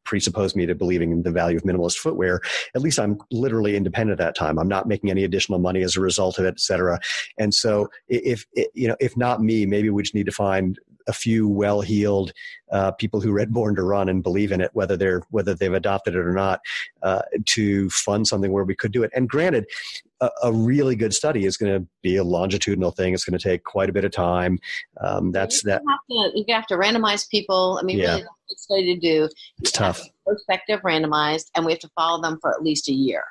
[SPEAKER 1] presuppose me to believing in the value of minimalist footwear. At least i'm literally independent at that time. I'm not making any additional money as a result of it et cetera. And so if, you know if not me maybe we just need to find a few well-heeled uh, people who read Born to Run and believe in it, whether they're whether they've adopted it or not, uh, to fund something where we could do it. And granted, a, a really good study is going to be a longitudinal thing. It's going to take quite a bit of time. Um, that's
[SPEAKER 2] you
[SPEAKER 1] that.
[SPEAKER 2] Have to, you have to randomize people. I mean,
[SPEAKER 1] Yeah.
[SPEAKER 2] really, that's a good study to do.
[SPEAKER 1] It's tough.
[SPEAKER 2] Prospective, randomized, and we have to follow them for at least a year.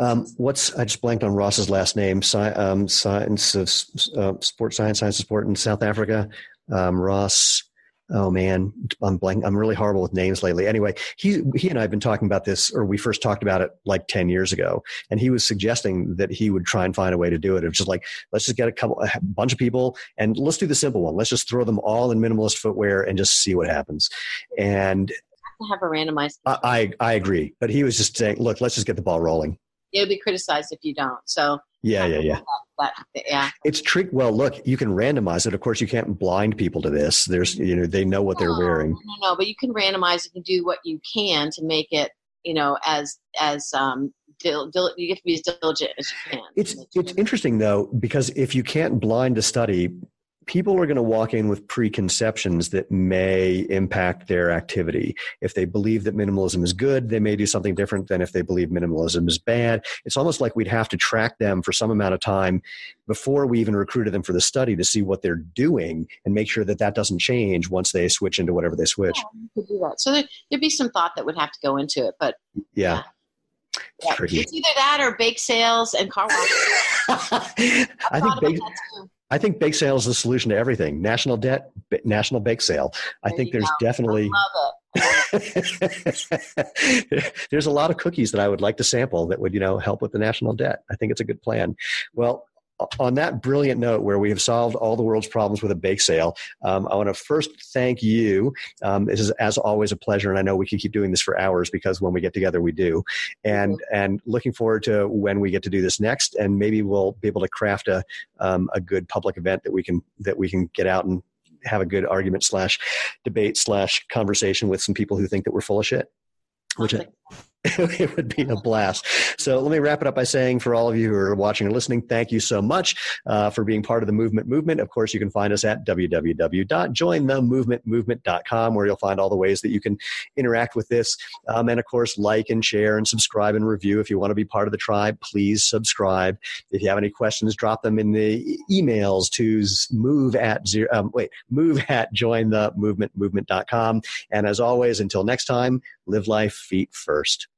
[SPEAKER 1] Um, what's I just blanked on Ross's last name? Sci- um, science of uh, sport science, science of sport in South Africa. Um, Ross. Oh man, I'm blank. I'm really horrible with names lately. Anyway, he he and I have been talking about this, or we first talked about it like ten years ago, and he was suggesting that he would try and find a way to do it. It was just like let's just get a couple, a bunch of people, and let's do the simple one. Let's just throw them all in minimalist footwear and just see what happens. And
[SPEAKER 2] have a randomized.
[SPEAKER 1] I I, I agree, but he was just saying, look, let's just get the ball rolling.
[SPEAKER 2] It'll be criticized if you don't. So
[SPEAKER 1] Yeah, yeah, yeah.
[SPEAKER 2] that, yeah.
[SPEAKER 1] It's trick. Well, look, you can randomize it. Of course, you can't blind people to this. There's, you know, they know what they're wearing.
[SPEAKER 2] No, no, but you can randomize. You can do what you can to make it, you know, as as um, dil, dil, you have to be as diligent as you can.
[SPEAKER 1] It's it's interesting though because if you can't blind a study, people are going to walk in with preconceptions that may impact their activity. If they believe that minimalism is good, they may do something different than if they believe minimalism is bad. It's almost like we'd have to track them for some amount of time before we even recruited them for the study to see what they're doing and make sure that that doesn't change once they switch into whatever they switch.
[SPEAKER 2] Yeah, could do that. So there, there'd be some thought that would have to go into it, but
[SPEAKER 1] Yeah.
[SPEAKER 2] yeah,
[SPEAKER 1] Tricky.
[SPEAKER 2] it's either that or bake sales and car washes.
[SPEAKER 1] I think bake. I think bake sale is the solution to everything. National debt, b- national bake sale. I
[SPEAKER 2] There
[SPEAKER 1] think there's definitely there's a lot of cookies that I would like to sample that would you know help with the national debt. I think it's a good plan. Well, on that brilliant note, where we have solved all the world's problems with a bake sale, um, I want to first thank you. Um, this is, as always, a pleasure, and I know we can keep doing this for hours because when we get together, we do. And and looking forward to when we get to do this next, and maybe we'll be able to craft a um, a good public event that we can that we can get out and have a good argument slash debate slash conversation with some people who think that we're full of shit. Which I, it would be a blast. So let me wrap it up by saying for all of you who are watching or listening, thank you so much uh, for being part of the movement movement. Of course, you can find us at www.jointhemovementmovement.com where you'll find all the ways that you can interact with this. Um, and of course, like and share and subscribe and review. If you want to be part of the tribe, please subscribe. If you have any questions, drop them in the emails to move at zero, um, wait, move at jointhemovementmovement.com. And as always, until next time, live life feet first.